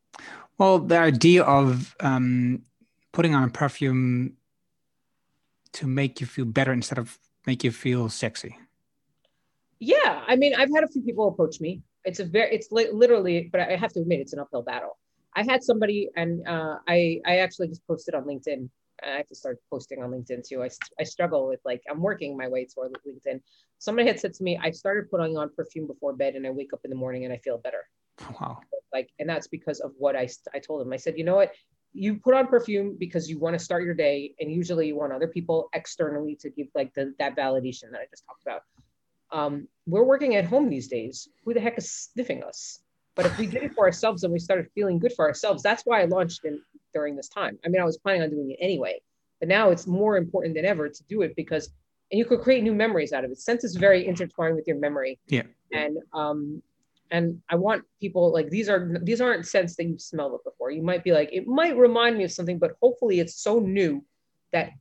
Well, the idea of um, putting on a perfume to make you feel better instead of make you feel sexy. Yeah, I mean, I've had a few people approach me. It's a very it's li- literally but i have to admit it's an uphill battle. I had somebody and uh, i i actually just posted on linkedin. I have to start posting on linkedin too. I, I struggle with like i'm working my way toward linkedin. Somebody had said to me i started putting on perfume before bed and i wake up in the morning and i feel better wow like and that's because of what i i told him i said you know what you put on perfume because you want to start your day and usually you want other people externally to give like the, that validation that i just talked about um, we're working at home these days. Who the heck is sniffing us? But if we did it for ourselves and we started feeling good for ourselves, that's why I launched it during this time. I mean, I was planning on doing it anyway, but now it's more important than ever to do it because and you could create new memories out of it. Scent is very intertwined with your memory. Yeah. And um, and I want people like these are these aren't scents that you've smelled it before. You might be like, it might remind me of something, but hopefully it's so new that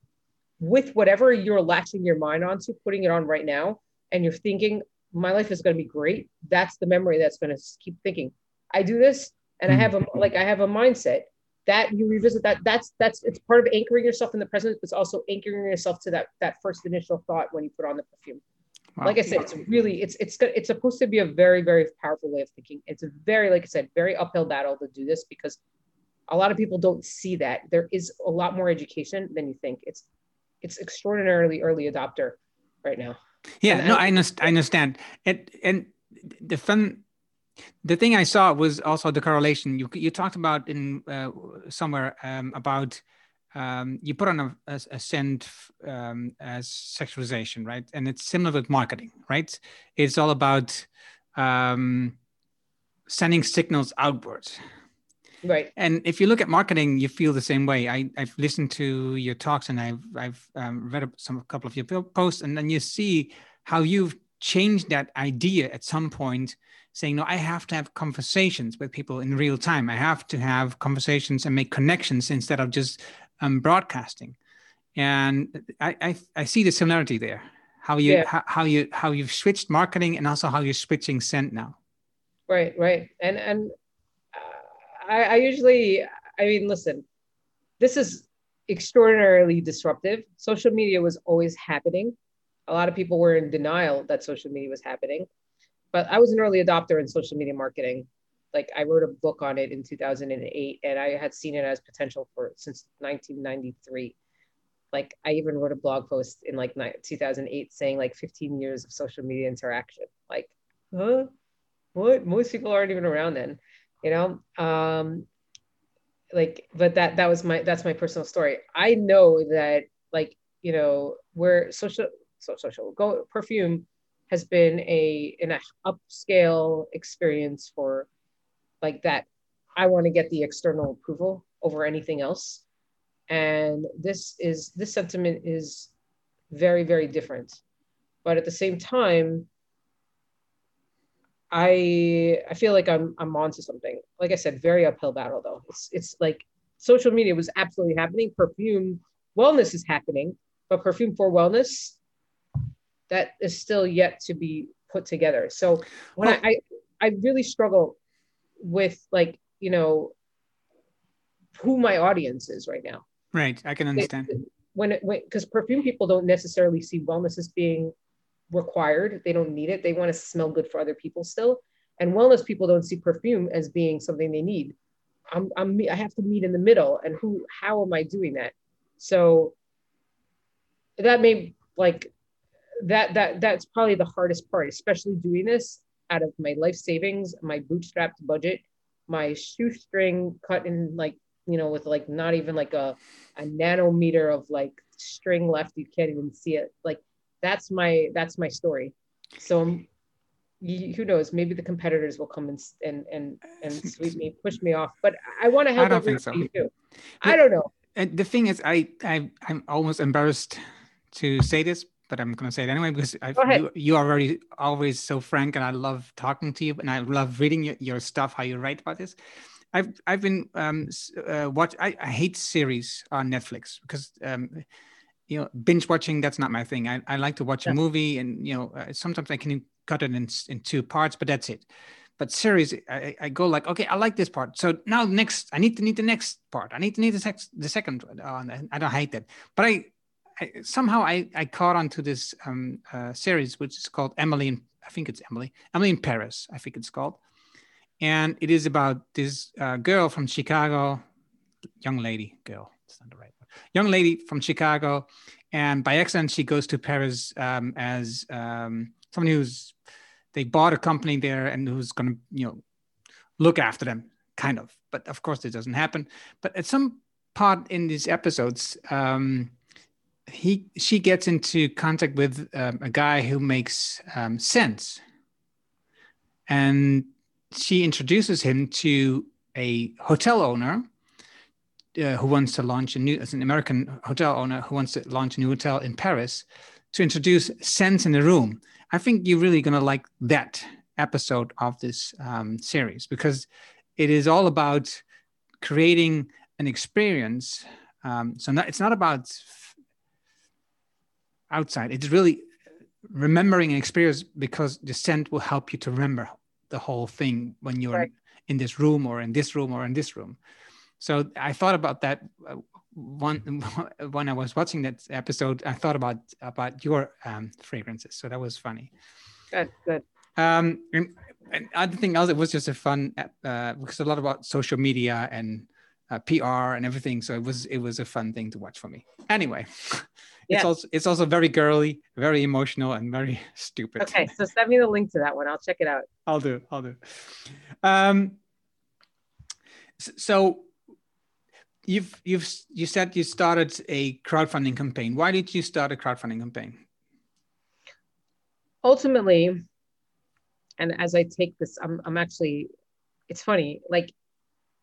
with whatever you're latching your mind onto, putting it on right now, and you're thinking, my life is going to be great. That's the memory that's going to keep thinking. I do this, and I have a mm-hmm. like I have a mindset that you revisit that that's that's it's part of anchoring yourself in the present but it's also anchoring yourself to that that first initial thought when you put on the perfume wow. like i said it's really it's it's it's supposed to be a very very powerful way of thinking. It's a very like i said very uphill battle to do this because a lot of people don't see that. There is a lot more education than you think. It's it's extraordinarily early adopter right now. Yeah and, no I, I understand. And and the fun the thing I saw was also the correlation. You you talked about in uh, somewhere um, about um, you put on a, a, a scent um, as sexualization, right? And it's similar with marketing, right? It's all about um, sending signals outwards. Right. And if you look at marketing, you feel the same way. I, have listened to your talks and I've, I've um, read some a couple of your posts, and then you see how you've changed that idea at some point saying, no, I have to have conversations with people in real time. I have to have conversations and make connections instead of just um, broadcasting. And I, I, I, see the similarity there. How you yeah. how, how you how you've switched marketing and also how you're switching scent now. Right, right, and and uh, I, I usually I mean listen, this is extraordinarily disruptive. Social media was always happening. A lot of people were in denial that social media was happening but I was an early adopter in social media marketing. Like I wrote a book on it in 2008, and I had seen it as potential for since 1993. Like I even wrote a blog post in like 2008 saying like 15 years of social media interaction. Like, huh? What? Most people aren't even around then, you know. Um, like, but that that was my that's my personal story. I know that like you know where social so social go perfume has been a an upscale experience for like that i want to get the external approval over anything else. And this is this sentiment is very very different. But at the same time i i feel like i'm i'm onto something. Like i said very uphill battle though. It's it's like social media was absolutely happening. Perfume wellness is happening but perfume for wellness that is still yet to be put together. So when I, I, I really struggle with like, you know, who my audience is right now. Right. I can understand. It, when it, because perfume people don't necessarily see wellness as being required. They don't need it. They want to smell good for other people still. And wellness people don't see perfume as being something they need. I'm, I'm, I have to meet in the middle. And who, how am I doing that? So that may like that that that's probably the hardest part, especially doing this out of my life savings, my bootstrapped budget, my shoestring cut in like you know with like not even like a a nanometer of like string left. You can't even see it. Like that's my that's my story. So um, who knows? Maybe the competitors will come and and and and sweep me, push me off. But I want to help. I don't think so. Too. I don't know. And the thing is, I I I'm almost embarrassed to say this, but I'm going to say it anyway because you, you, are very always so frank, and I love talking to you, and I love reading your, your stuff, how you write about this. I've I've been um, uh, watch. I, I hate series on Netflix because um, you know binge watching that's not my thing. I, I like to watch yeah. a movie, and you know uh, sometimes I can cut it in in two parts, but that's it. But series, I, I go like, okay, I like this part. So now next, I need to need the next part. I need to need the, sex, the second. Uh, I don't hate that, but I I, somehow I, I caught onto this um, uh, series, which is called Emily in, I think it's Emily, Emily in Paris, I think it's called. And it is about this uh, girl from Chicago, young lady, girl, it's not the right word, young lady from Chicago. And by accident, she goes to Paris um, as um, someone who's, they bought a company there and who's going to, you know, look after them, kind of. But of course, it doesn't happen. But at some part in these episodes, um, he she gets into contact with um, a guy who makes um, sense, and she introduces him to a hotel owner uh, who wants to launch a new, as an American hotel owner who wants to launch a new hotel in Paris, to introduce sense in the room. I think you're really going to like that episode of this um, series because it is all about creating an experience. Um, so not, it's not about outside. It's really remembering an experience because the scent will help you to remember the whole thing when you're right. in this room or in this room or in this room. So I thought about that uh, one when I was watching that episode. I thought about about your um, fragrances, so that was funny. Good, good. Um, and, and other thing else, it was just a fun uh, because a lot about social media and uh, PR and everything. So it was it was a fun thing to watch for me. Anyway, yeah. it's also it's also very girly, very emotional, and very stupid. Okay, so send me the link to that one. I'll check it out. I'll do. I'll do. Um, so you've you've you said you started a crowdfunding campaign. Why did you start a crowdfunding campaign? Ultimately, and as I take this, I'm I'm actually it's funny, like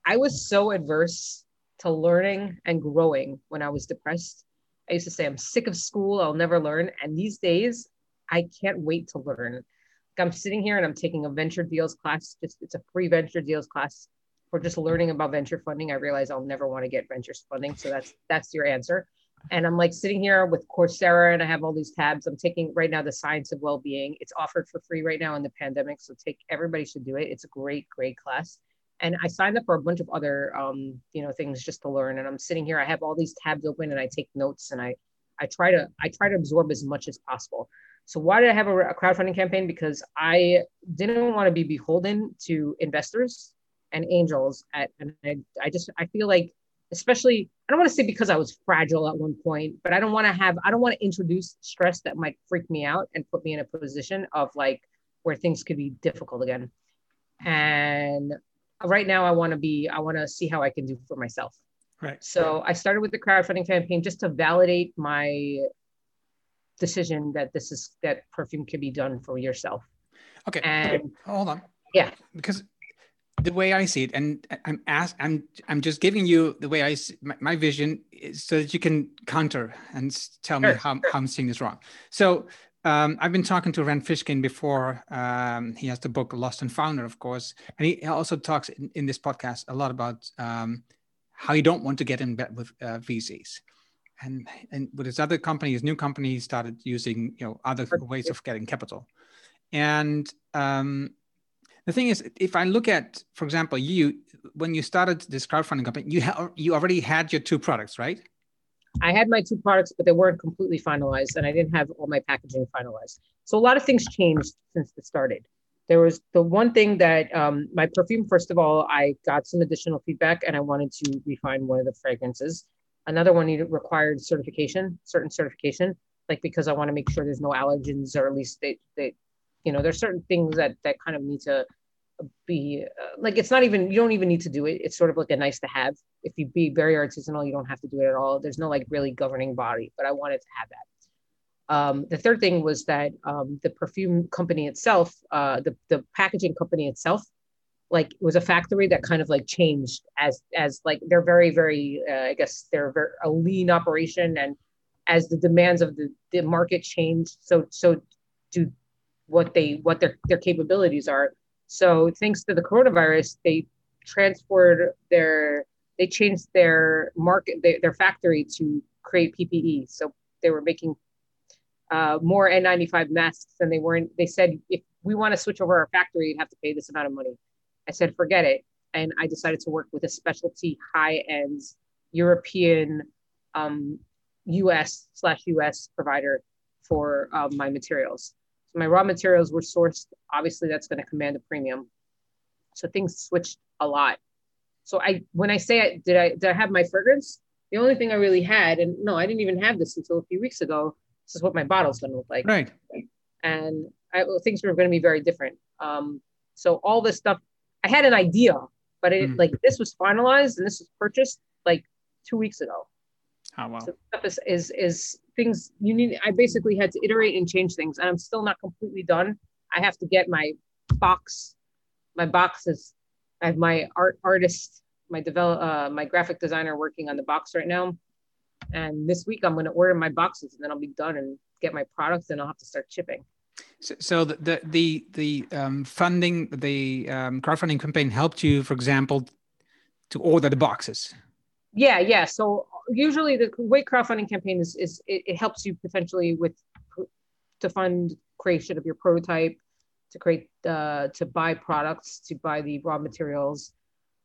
I was so adverse to learning and growing when I was depressed. I used to say, I'm sick of school, I'll never learn. And these days, I can't wait to learn. Like I'm sitting here and I'm taking a venture deals class, just it's a free venture deals class for just learning about venture funding. I realize I'll never want to get venture funding. So that's that's your answer. And I'm like sitting here with Coursera and I have all these tabs. I'm taking right now the science of well-being. It's offered for free right now in the pandemic. So take everybody should do it. It's a great, great class. And I signed up for a bunch of other um, you know, things just to learn. And I'm sitting here, I have all these tabs open and I take notes and I I try to I try to absorb as much as possible. So why did I have a, a crowdfunding campaign? Because I didn't want to be beholden to investors and angels at and I, I just I feel like especially I don't want to say because I was fragile at one point, but I don't want to have I don't want to introduce stress that might freak me out and put me in a position of like where things could be difficult again. And right now I want to be I want to see how I can do for myself. Right. So I started with the crowdfunding campaign just to validate my decision that this is that perfume can be done for yourself. Okay. And hold on. Yeah. Because the way I see it, and I'm ask, I'm I'm just giving you the way I see my, my vision, so that you can counter and tell sure, me how, sure. how I'm seeing this wrong. So um, I've been talking to Rand Fishkin before. Um, he has the book Lost and Founder, of course, and he also talks in, in this podcast a lot about um, how you don't want to get in bed with uh, VCs. And and with his other company, his new company, he started using you know other ways of getting capital. And um, the thing is, if I look at, for example, you when you started this crowdfunding company, you ha- you already had your two products, right? I had my two products, but they weren't completely finalized, and I didn't have all my packaging finalized. So a lot of things changed since it started. There was the one thing that um, my perfume. First of all, I got some additional feedback, and I wanted to refine one of the fragrances. Another one required certification, certain certification, like because I want to make sure there's no allergens, or at least they, they, you know, there's certain things that that kind of need to be uh, like it's not even you don't even need to do it. It's sort of like a nice to have. If you be very artisanal you don't have to do it at all. There's no like really governing body but i wanted to have that. Um, the third thing was that um, the perfume company itself uh, the, the packaging company itself like was a factory that kind of like changed as as like they're very very uh, i guess they're very, a lean operation. And as the demands of the, the market changed so so do what they what their their capabilities are so thanks to the coronavirus, they transferred their they changed their market their, their factory to create PPE. So they were making uh, more N95 masks than they weren't. They said if we want to switch over our factory, you'd have to pay this amount of money. I said forget it, and I decided to work with a specialty high end European um, US slash US provider for um, my materials. So my raw materials were sourced. Obviously, that's going to command a premium. So things switched a lot. So I, when I say I, did I did I have my fragrance? The only thing I really had, and no, I didn't even have this until a few weeks ago. This is what my bottle's going to look like. Right. And I, well, things were going to be very different. Um, so all this stuff, I had an idea, but it, mm. like this was finalized and this was purchased like two weeks ago. Oh wow. So stuff is, is is things you need. I basically had to iterate and change things, and I'm still not completely done. I have to get my box. My boxes. I have my art artist, my develop, uh, my graphic designer working on the box right now, and this week I'm going to order my boxes, and then I'll be done and get my products, and I'll have to start shipping. So, so the the the, um, funding, the um, crowdfunding campaign helped you, for example, to order the boxes. Yeah, yeah. So usually the way crowdfunding campaign is is it, it helps you potentially with to fund creation of your prototype, to create uh, to buy products, to buy the raw materials.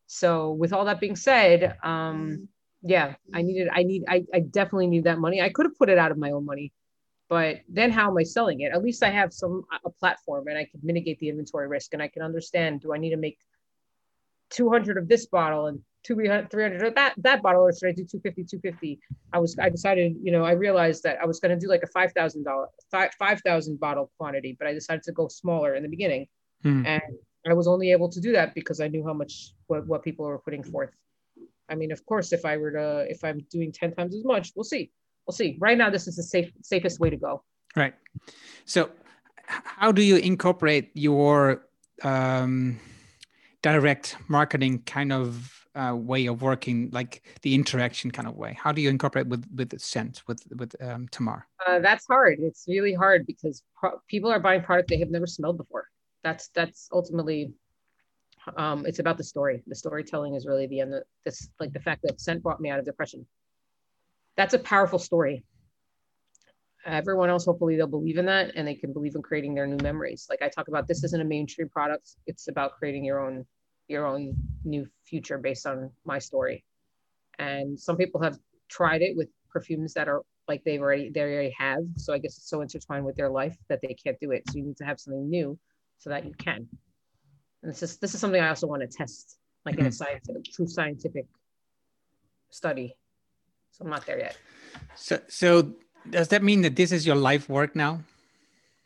So with all that being said, um, yeah, I needed I need I, I definitely need that money. I could have put it out of my own money, but then how am I selling it? At least I have some a platform and I can mitigate the inventory risk and I can understand do I need to make 200 of this bottle and 200 300 that that bottle or should I do 250 250 I was I decided you know I realized that I was going to do like a $5,000 5,000 bottle quantity but I decided to go smaller in the beginning. Hmm. and I was only able to do that because I knew how much what, what people were putting forth. I mean of course if I were to if I'm doing 10 times as much we'll see. We'll see. Right now this is the safe safest way to go. Right. So how do you incorporate your um direct marketing kind of uh, way of working, like the interaction kind of way? How do you incorporate with with Scent with with um, Tamar? Uh, that's hard. It's really hard because people are buying product they have never smelled before. That's that's ultimately um, it's about the story. The storytelling is really the end. Of this like the fact that Scent brought me out of depression. That's a powerful story. Everyone else, hopefully, they'll believe in that and they can believe in creating their new memories. Like I talk about, this isn't a mainstream product. It's about creating your own your own new future based on my story. And some people have tried it with perfumes that are like they've already they already have. So I guess it's so intertwined with their life that they can't do it. So you need to have something new so that you can. And this is this is something I also want to test, like in a mm-hmm. scientific, true scientific study. So I'm not there yet. So so does that mean that this is your life work now?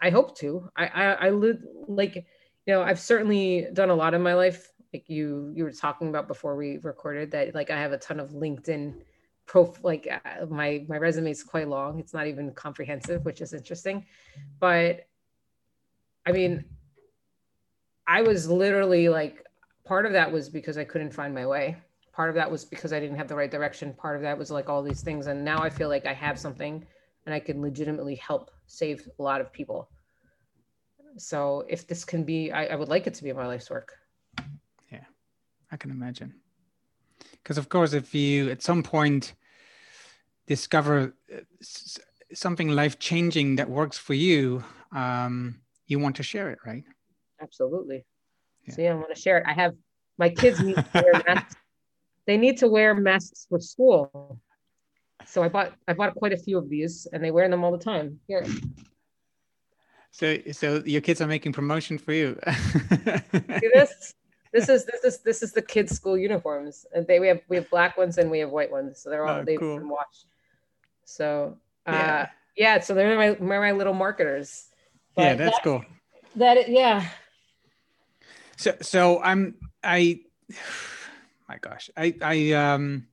I hope to. I I, I live like you know I've certainly done a lot in my life like you you were talking about before we recorded that like I have a ton of LinkedIn prof like uh, my my resume is quite long. It's not even comprehensive, which is interesting. But I mean, I was literally like part of that was because I couldn't find my way. Part of that was because I didn't have the right direction. Part of that was like all these things. And now I feel like I have something and I can legitimately help save a lot of people. So if this can be, I, I would like it to be my life's work. I can imagine. Because of course, if you at some point discover uh, something life changing that works for you, um, you want to share it, right? Absolutely. Yeah. So yeah, I want to share it. I have my kids need to wear masks. They need to wear masks for school. So I bought I bought quite a few of these, and they wear them all the time. Here. So so your kids are making promotion for you. See this? This is this is this is the kids' school uniforms, and they we have we have black ones and we have white ones, so they're all oh, they've cool. been washed. So uh, yeah. yeah, so they're my they're my little marketers. But yeah, that's, cool. That yeah. So so I'm I, my gosh, I I um.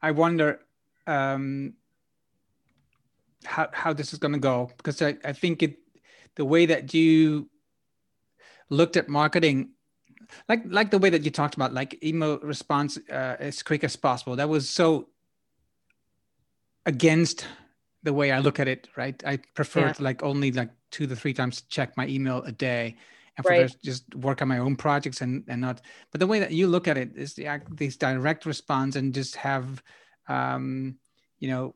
I wonder um, how how this is going to go because I, I think it the way that you looked at marketing like like the way that you talked about like email response uh, as quick as possible that was so against the way i look at it right i prefer yeah. to like only like two to three times check my email a day and for right. just work on my own projects and and not but the way that you look at it is the these direct response and just have um you know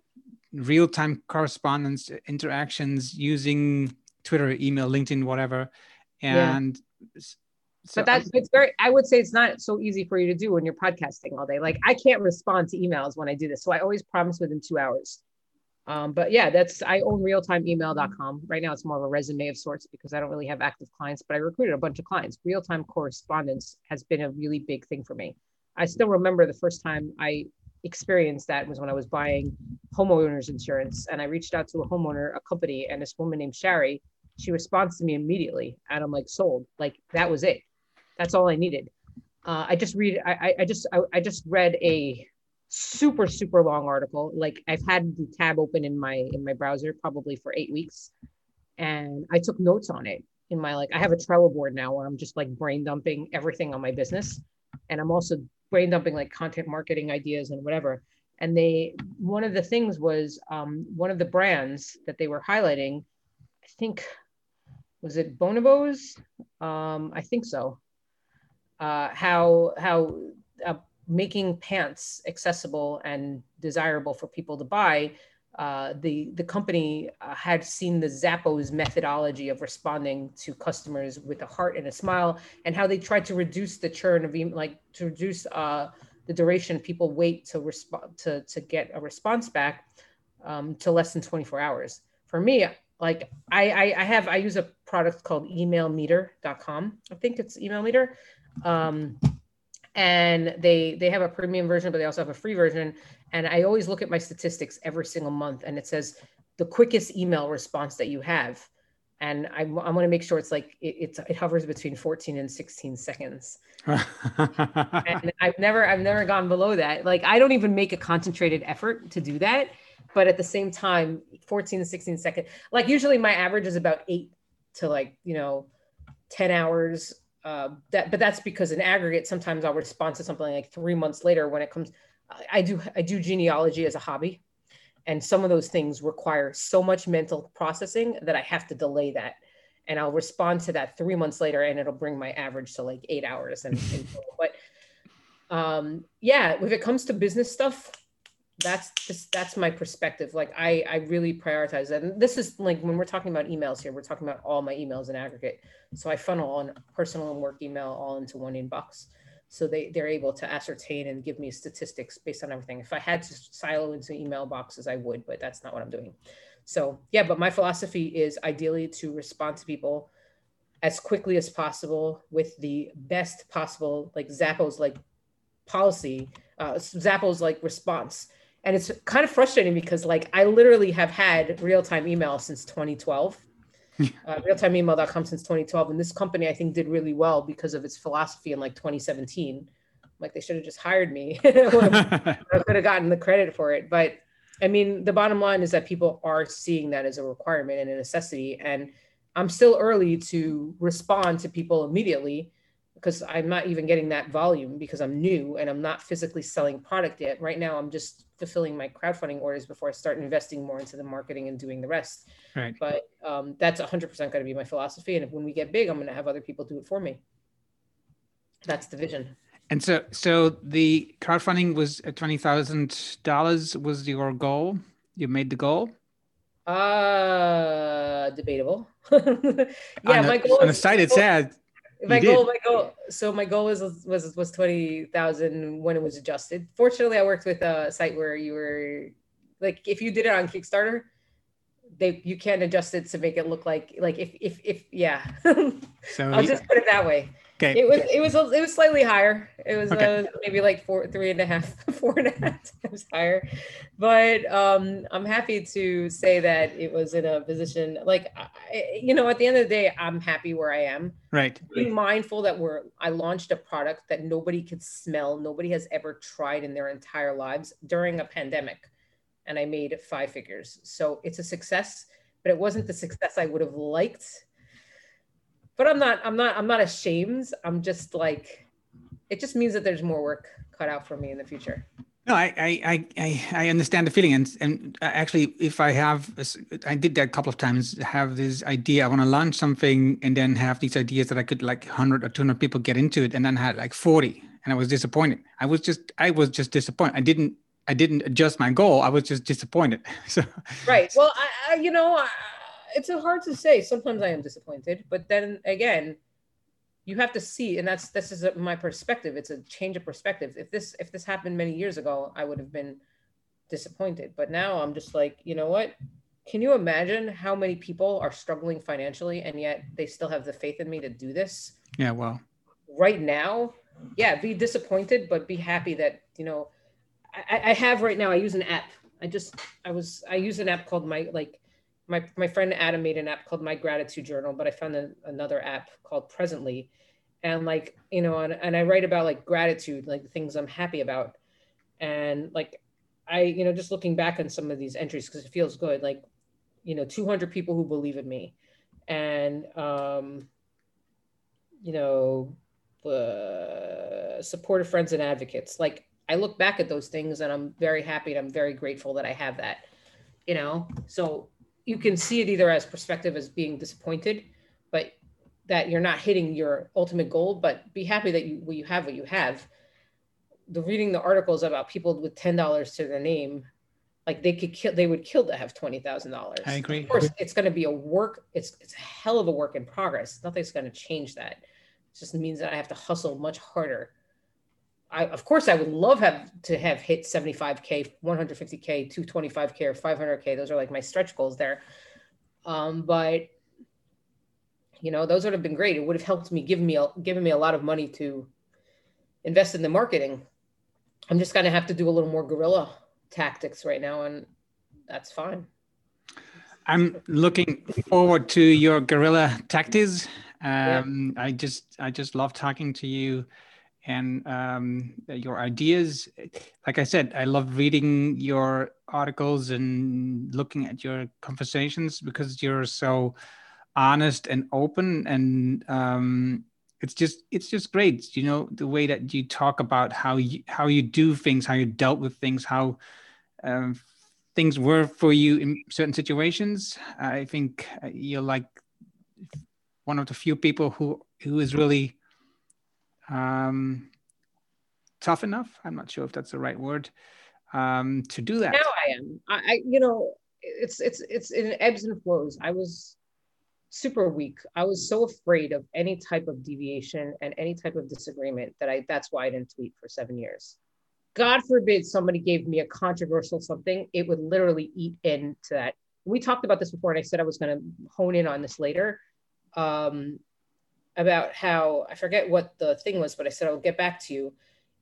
real-time correspondence interactions using Twitter, email, LinkedIn, whatever. And yeah. so but that's it's very I would say it's not so easy for you to do when you're podcasting all day. Like I can't respond to emails when I do this. So I always promise within two hours. Um, but yeah, that's I own realtimeemail.com. Right now it's more of a resume of sorts because I don't really have active clients, but I recruited a bunch of clients. Real-time correspondence has been a really big thing for me. I still remember the first time I experienced that was when I was buying homeowners insurance and I reached out to a homeowner, a company, and this woman named Shari she responds to me immediately and i'm like sold. Like that was it. That's all i needed. Uh, i just read i, I just I, I just read a super super long article. Like i've had the tab open in my in my browser probably for eight weeks and i took notes on it in my like i have a trello board now where i'm just like brain dumping everything on my business and i'm also brain dumping like content marketing ideas and whatever. And they one of the things was um, one of the brands that they were highlighting i think was it bonobos um, i think so uh, how how uh, making pants accessible and desirable for people to buy uh, the the company uh, had seen the Zappos methodology of responding to customers with a heart and a smile, and how they tried to reduce the churn of like to reduce uh, the duration people wait to respond to to get a response back um, to less than 24 hours. For me, like I, I, I have I use a product called emailmeter.com. I think it's email meter. Um, and they they have a premium version but they also have a free version. And i always look at my statistics every single month and it says the quickest email response that you have. And i, I want to make sure it's like it, it's it hovers between 14 and 16 seconds. And i've never i've never gone below that. Like i don't even make a concentrated effort to do that but at the same time 14 to 16 seconds like usually my average is about eight to like you know 10 hours uh, that but that's because in aggregate sometimes i'll respond to something like three months later when it comes i do i do genealogy as a hobby. And some of those things require so much mental processing that i have to delay that. And i'll respond to that three months later and it'll bring my average to like eight hours and, and but um yeah if it comes to business stuff that's just that's my perspective. Like i i really prioritize that. And this is like when we're talking about emails here we're talking about all my emails in aggregate. So i funnel on personal and work email all into one inbox. So they they're able to ascertain and give me statistics based on everything. If i had to silo into email boxes i would but that's not what i'm doing. So yeah but my philosophy is ideally to respond to people as quickly as possible with the best possible like zappos like policy uh, zappos like response and it's kind of frustrating because like i literally have had real-time email since 2012 uh, realtimeemail.com since 2012 and this company i think did really well because of its philosophy in like 2017 like they should have just hired me. I could have gotten the credit for it. But i mean the bottom line is that people are seeing that as a requirement and a necessity. And i'm still early to respond to people immediately because I'm not even getting that volume because I'm new and I'm not physically selling product yet. Right now, I'm just fulfilling my crowdfunding orders before I start investing more into the marketing and doing the rest. Right. But um, that's 100% going to be my philosophy. And when we get big, I'm going to have other people do it for me. That's the vision. And so, so the crowdfunding was twenty thousand dollars was your goal. You made the goal. Uh, debatable. yeah, on my the, goal. on the site it said my goal, my goal. So my goal was was was twenty thousand when it was adjusted. Fortunately, I worked with a site where you were like, if you did it on Kickstarter, they you can't adjust it to make it look like like if if if yeah. So I'll you- just put it that way. Okay. It was it was it was slightly higher. It was Okay. uh, maybe like four, three and a half, four and a half times higher. But um, I'm happy to say that it was in a position like I, you know at the end of the day, I'm happy where I am right. being mindful that we're I launched a product that nobody could smell, nobody has ever tried in their entire lives during a pandemic, and I made five figures. So it's a success, but it wasn't the success I would have liked. But I'm not I'm not I'm not ashamed. I'm just like it just means that there's more work cut out for me in the future. No, I, I, I, I understand the feeling, and and actually, if I have, I did that a couple of times. Have this idea, I want to launch something, and then have these ideas that I could like hundred or two hundred people get into it, and then had like forty, and I was disappointed. I was just, I was just disappointed. I didn't, I didn't adjust my goal. I was just disappointed. So, Right. Well, I, I you know, I, it's hard to say. Sometimes I am disappointed, but then again, you have to see, and that's this is my perspective. It's a change of perspective. If this if this happened many years ago, I would have been disappointed. But now I'm just like, you know what? Can you imagine how many people are struggling financially and yet they still have the faith in me to do this? yeah, well, right now, yeah, be disappointed, but be happy that you know. I, I have right now. I use an app. I just I was I use an app called my like my my friend Adam made an app called My Gratitude Journal, but I found a, another app called Presently, and like you know, and, and I write about like gratitude, like the things I'm happy about, and like I you know just looking back on some of these entries because it feels good, like you know, 200 people who believe in me, and um, you know, uh, supportive friends and advocates. Like I look back at those things and I'm very happy and I'm very grateful that I have that, you know? So you can see it either as perspective as being disappointed, but that you're not hitting your ultimate goal, but be happy that you, well, you have what you have. The reading the articles about people with $10 to their name, like they could kill, they would kill to have $20,000. I agree. Of course, it's going to be a work. It's, it's a hell of a work in progress. Nothing's going to change that. It just means that I have to hustle much harder I, of course, I would love have to have hit 75k, 150k, 225k, or 500k. Those are like my stretch goals there. Um, but you know, those would have been great. It would have helped me, given me, a, given me a lot of money to invest in the marketing. I'm just gonna have to do a little more guerrilla tactics right now, and that's fine. I'm looking forward to your guerrilla tactics. Um, yeah. I just, I just love talking to you and um, your ideas. Like I said, I love reading your articles and looking at your conversations because you're so honest and open and um, it's just it's just great you know the way that you talk about how you how you do things how you dealt with things how um, things were for you in certain situations i think uh, you're like one of the few people who who is really um, tough enough. I'm not sure if that's the right word um, to do that. Now I am. I, I, you know, it's it's it's in ebbs and flows. I was super weak. I was so afraid of any type of deviation and any type of disagreement that I. That's why I didn't tweet for seven years. God forbid somebody gave me a controversial something, it would literally eat into that. We talked about this before, and I said I was going to hone in on this later. Um, about how I forget what the thing was, but I said I'll get back to you.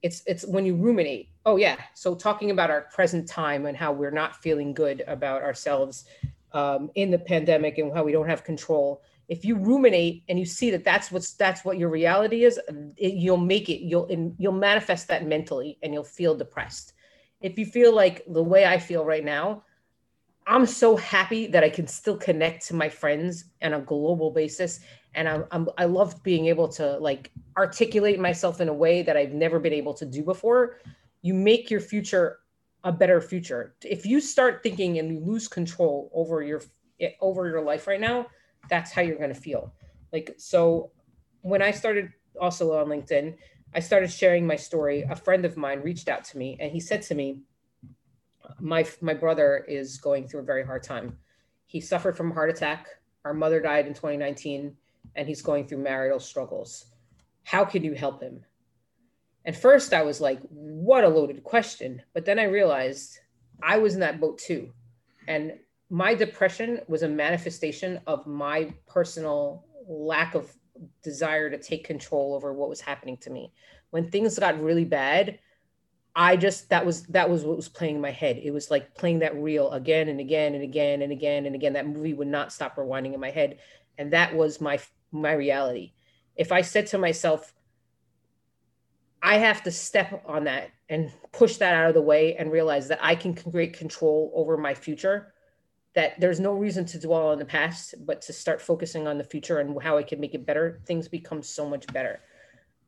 It's it's when you ruminate. Oh yeah, so talking about our present time and how we're not feeling good about ourselves um, in the pandemic and how we don't have control. If you ruminate and you see that that's what's that's what your reality is, it, you'll make it. You'll you'll manifest that mentally, and you'll feel depressed. If you feel like the way I feel right now, I'm so happy that I can still connect to my friends on a global basis and I'm, I'm I love being able to like articulate myself in a way that I've never been able to do before. You make your future a better future. If you start thinking and you lose control over your over your life right now, that's how you're going to feel. Like so when I started also on LinkedIn, I started sharing my story. A friend of mine reached out to me and he said to me, "My my brother is going through a very hard time. He suffered from a heart attack. Our mother died in 2019 and he's going through marital struggles. How can you help him? And first, I was like, what a loaded question. But then I realized I was in that boat too. And my depression was a manifestation of my personal lack of desire to take control over what was happening to me. When things got really bad, I just that was that was what was playing in my head. It was like playing that reel again and again and again and again and again. That movie would not stop rewinding in my head and that was my my reality. If i said to myself i have to step on that and push that out of the way and realize that i can create control over my future that there's no reason to dwell on the past but to start focusing on the future and how i can make it better things become so much better.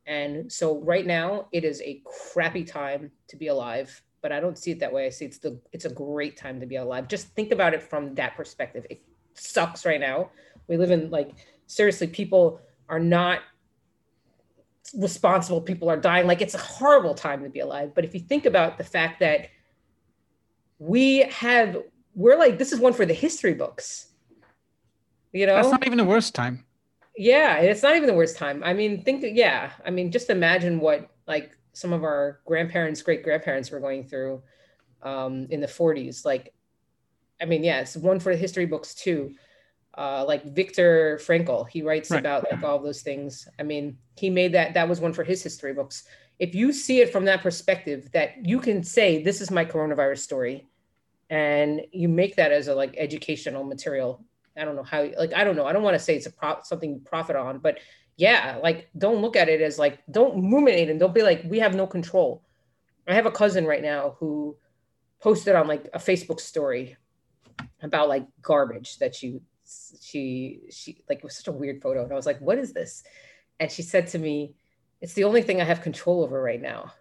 And so right now it is a crappy time to be alive but i don't see it that way. I see it's the it's a great time to be alive. Just think about it from that perspective. It sucks right now. We live in like seriously, people are not responsible. People are dying. Like it's a horrible time to be alive. But if you think about the fact that we have, we're like, this is one for the history books. You know, that's not even the worst time. Yeah, it's not even the worst time. I mean, think, yeah. I mean, just imagine what like some of our grandparents, great grandparents were going through um, in the 40s. Like, I mean, yeah, it's one for the history books too uh, like Viktor Frankl. He writes right. about like all those things. I mean, he made that that was one for his history books. If you see it from that perspective, that you can say this is my coronavirus story, and you make that as a like educational material. I don't know how like I don't know. I don't want to say it's a prop something you profit on, but yeah, like don't look at it as like don't ruminate and don't be like we have no control. I have a cousin right now who posted on like a Facebook story about like garbage that you she she like it was such a weird photo and i was like what is this and she said to me it's the only thing i have control over right now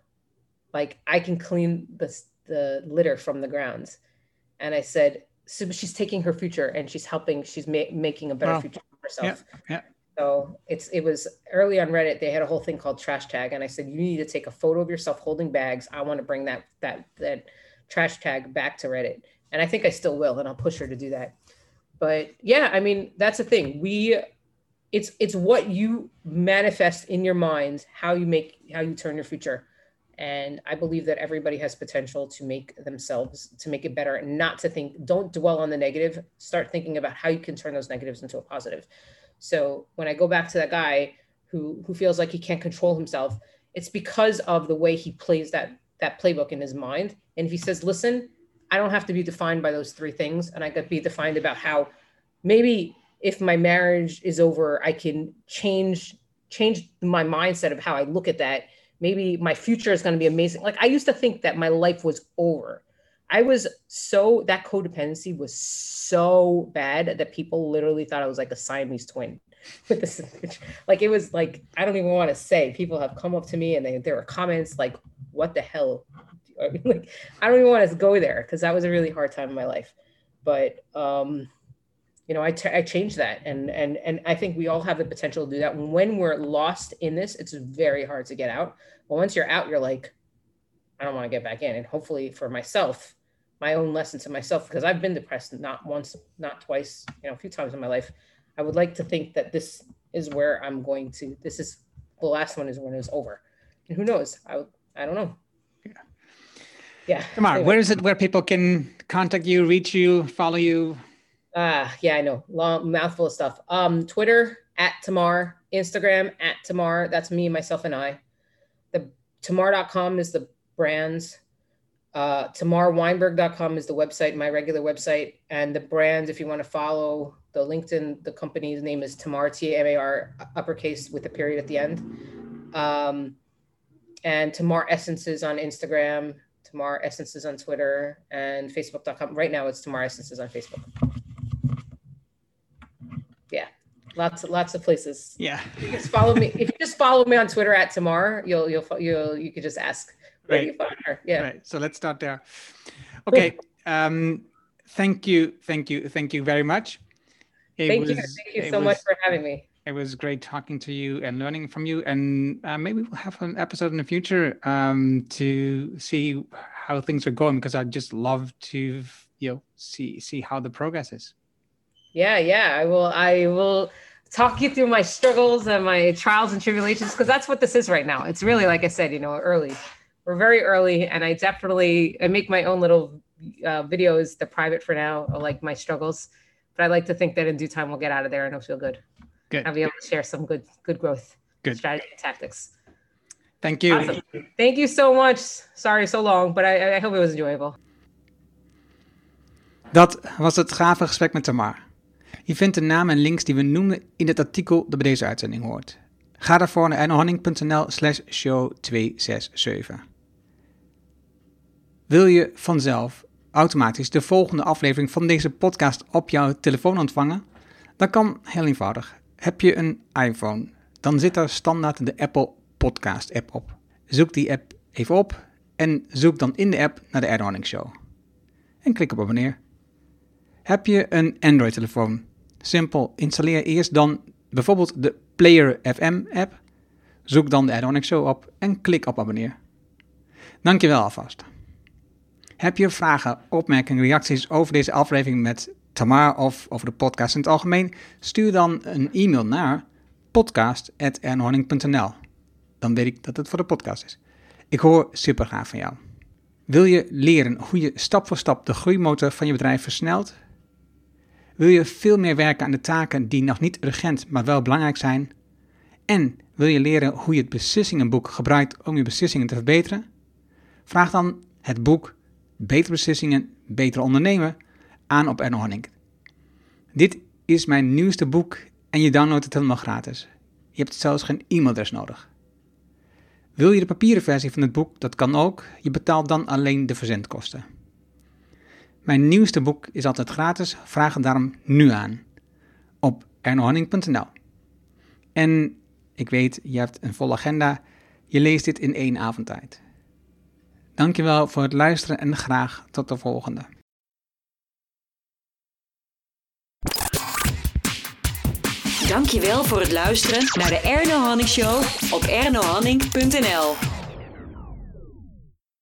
like I can clean the the litter from the grounds. And I said, so she's taking her future and she's helping, she's ma- making a better wow. future for herself. Yeah, yeah. So it's it was early on Reddit. They had a whole thing called trash tag, and I said you need to take a photo of yourself holding bags. I want to bring that that that trash tag back to Reddit, and I think I still will, and I'll push her to do that. But yeah, I mean that's the thing. We it's it's what you manifest in your mind, how you make how you turn your future. And I believe that everybody has potential to make themselves to make it better and not to think, don't dwell on the negative. Start thinking about how you can turn those negatives into a positive. So when I go back to that guy who who feels like he can't control himself, it's because of the way he plays that that playbook in his mind. And if he says, listen, I don't have to be defined by those three things, and I could be defined about how maybe if my marriage is over, I can change change my mindset of how I look at that. Maybe my future is going to be amazing. Like I used to think that my life was over. I was so that codependency was so bad that people literally thought I was like a Siamese twin with this. Like it was like I don't even want to say. People have come up to me and they there were comments like, "What the hell?" like I don't even want to go there because that was a really hard time in my life. But um, you know, I, t- I changed that, and and and I think we all have the potential to do that. When we're lost in this, it's very hard to get out. But once you're out, you're like, I don't want to get back in. And hopefully, for myself, my own lesson to myself because I've been depressed not once, not twice, you know, a few times in my life. I would like to think that this is where I'm going to. This is the last one is when it's over, and who knows? I I don't know. Yeah. Tamar, where is it where people can contact you, reach you, follow you? Ah, uh, yeah, I know. Long mouthful of stuff. Um, Twitter at Tamar, Instagram at Tamar. That's me, myself, and I. The Tamar.com is the brand's uh, tamarweinberg.com is the website, my regular website. And the brand, if you want to follow the LinkedIn, the company's name is Tamar, T A M A R, uppercase with a period at the end. Um, and Tamar Essences on Instagram, Tamar Essences on Twitter, and Facebook.com. Right now, it's Tamar Essences on Facebook. Yeah, lots, of lots of places. Yeah, you just follow me. if you just follow me on Twitter at Tamar, you'll, you'll, you'll, you could just ask right. Yeah. Right. So let's start there. Okay. um, thank you, thank you, thank you very much. It thank was, you. Thank you so was, much for having me. It was great talking to you and learning from you. And uh, maybe we'll have an episode in the future um, to see how things are going because I'd just love to you know see see how the progress is. Yeah, yeah. I will. I will talk you through my struggles and my trials and tribulations because that's what this is right now. It's really like I said, you know, early we're very early and i definitely i make my own little uh, videos the private for now like my struggles but i like to think that in due time we'll get out of there and it'll feel good good i'll be able to share some good good growth good strategy tactics thank you awesome. thank you so much sorry so long but i, I hope it was enjoyable Dat was het gave gesprek met Tamar. Je vindt de namen en links die we noemden in het artikel dat bij deze uitzending hoort. Ga daarvoor naar ernohanning.nl slash show 267. Wil je vanzelf automatisch de volgende aflevering van deze podcast op jouw telefoon ontvangen? Dan kan heel eenvoudig. Heb je een iPhone, dan zit daar standaard de Apple Podcast app op. Zoek die app even op en zoek dan in de app naar de Erdoorning Show. En klik op abonneer. Heb je een Android-telefoon? Simpel, installeer eerst dan bijvoorbeeld de Player FM app. Zoek dan de Erdoorning Show op en klik op abonneer. Dankjewel alvast. Heb je vragen, opmerkingen, reacties over deze aflevering met Tamar of over de podcast in het algemeen? Stuur dan een e-mail naar podcast.ernhorning.nl. Dan weet ik dat het voor de podcast is. Ik hoor super graag van jou. Wil je leren hoe je stap voor stap de groeimotor van je bedrijf versnelt? Wil je veel meer werken aan de taken die nog niet urgent, maar wel belangrijk zijn? En wil je leren hoe je het beslissingenboek gebruikt om je beslissingen te verbeteren? Vraag dan het boek Betere Beslissingen, Beter Ondernemen aan op Erno. Dit is mijn nieuwste boek en je downloadt het helemaal gratis. Je hebt zelfs geen e-mailadres nodig. Wil je de papieren versie van het boek? Dat kan ook. Je betaalt dan alleen de verzendkosten. Mijn nieuwste boek is altijd gratis. Vraag het daarom nu aan op ernohanning.nl. En ik weet, je hebt een volle agenda. Je leest dit in één avondtijd. Dankjewel voor het luisteren en graag tot de volgende. Dankjewel voor het luisteren naar de Erno Hanning Show op ernohanning.nl.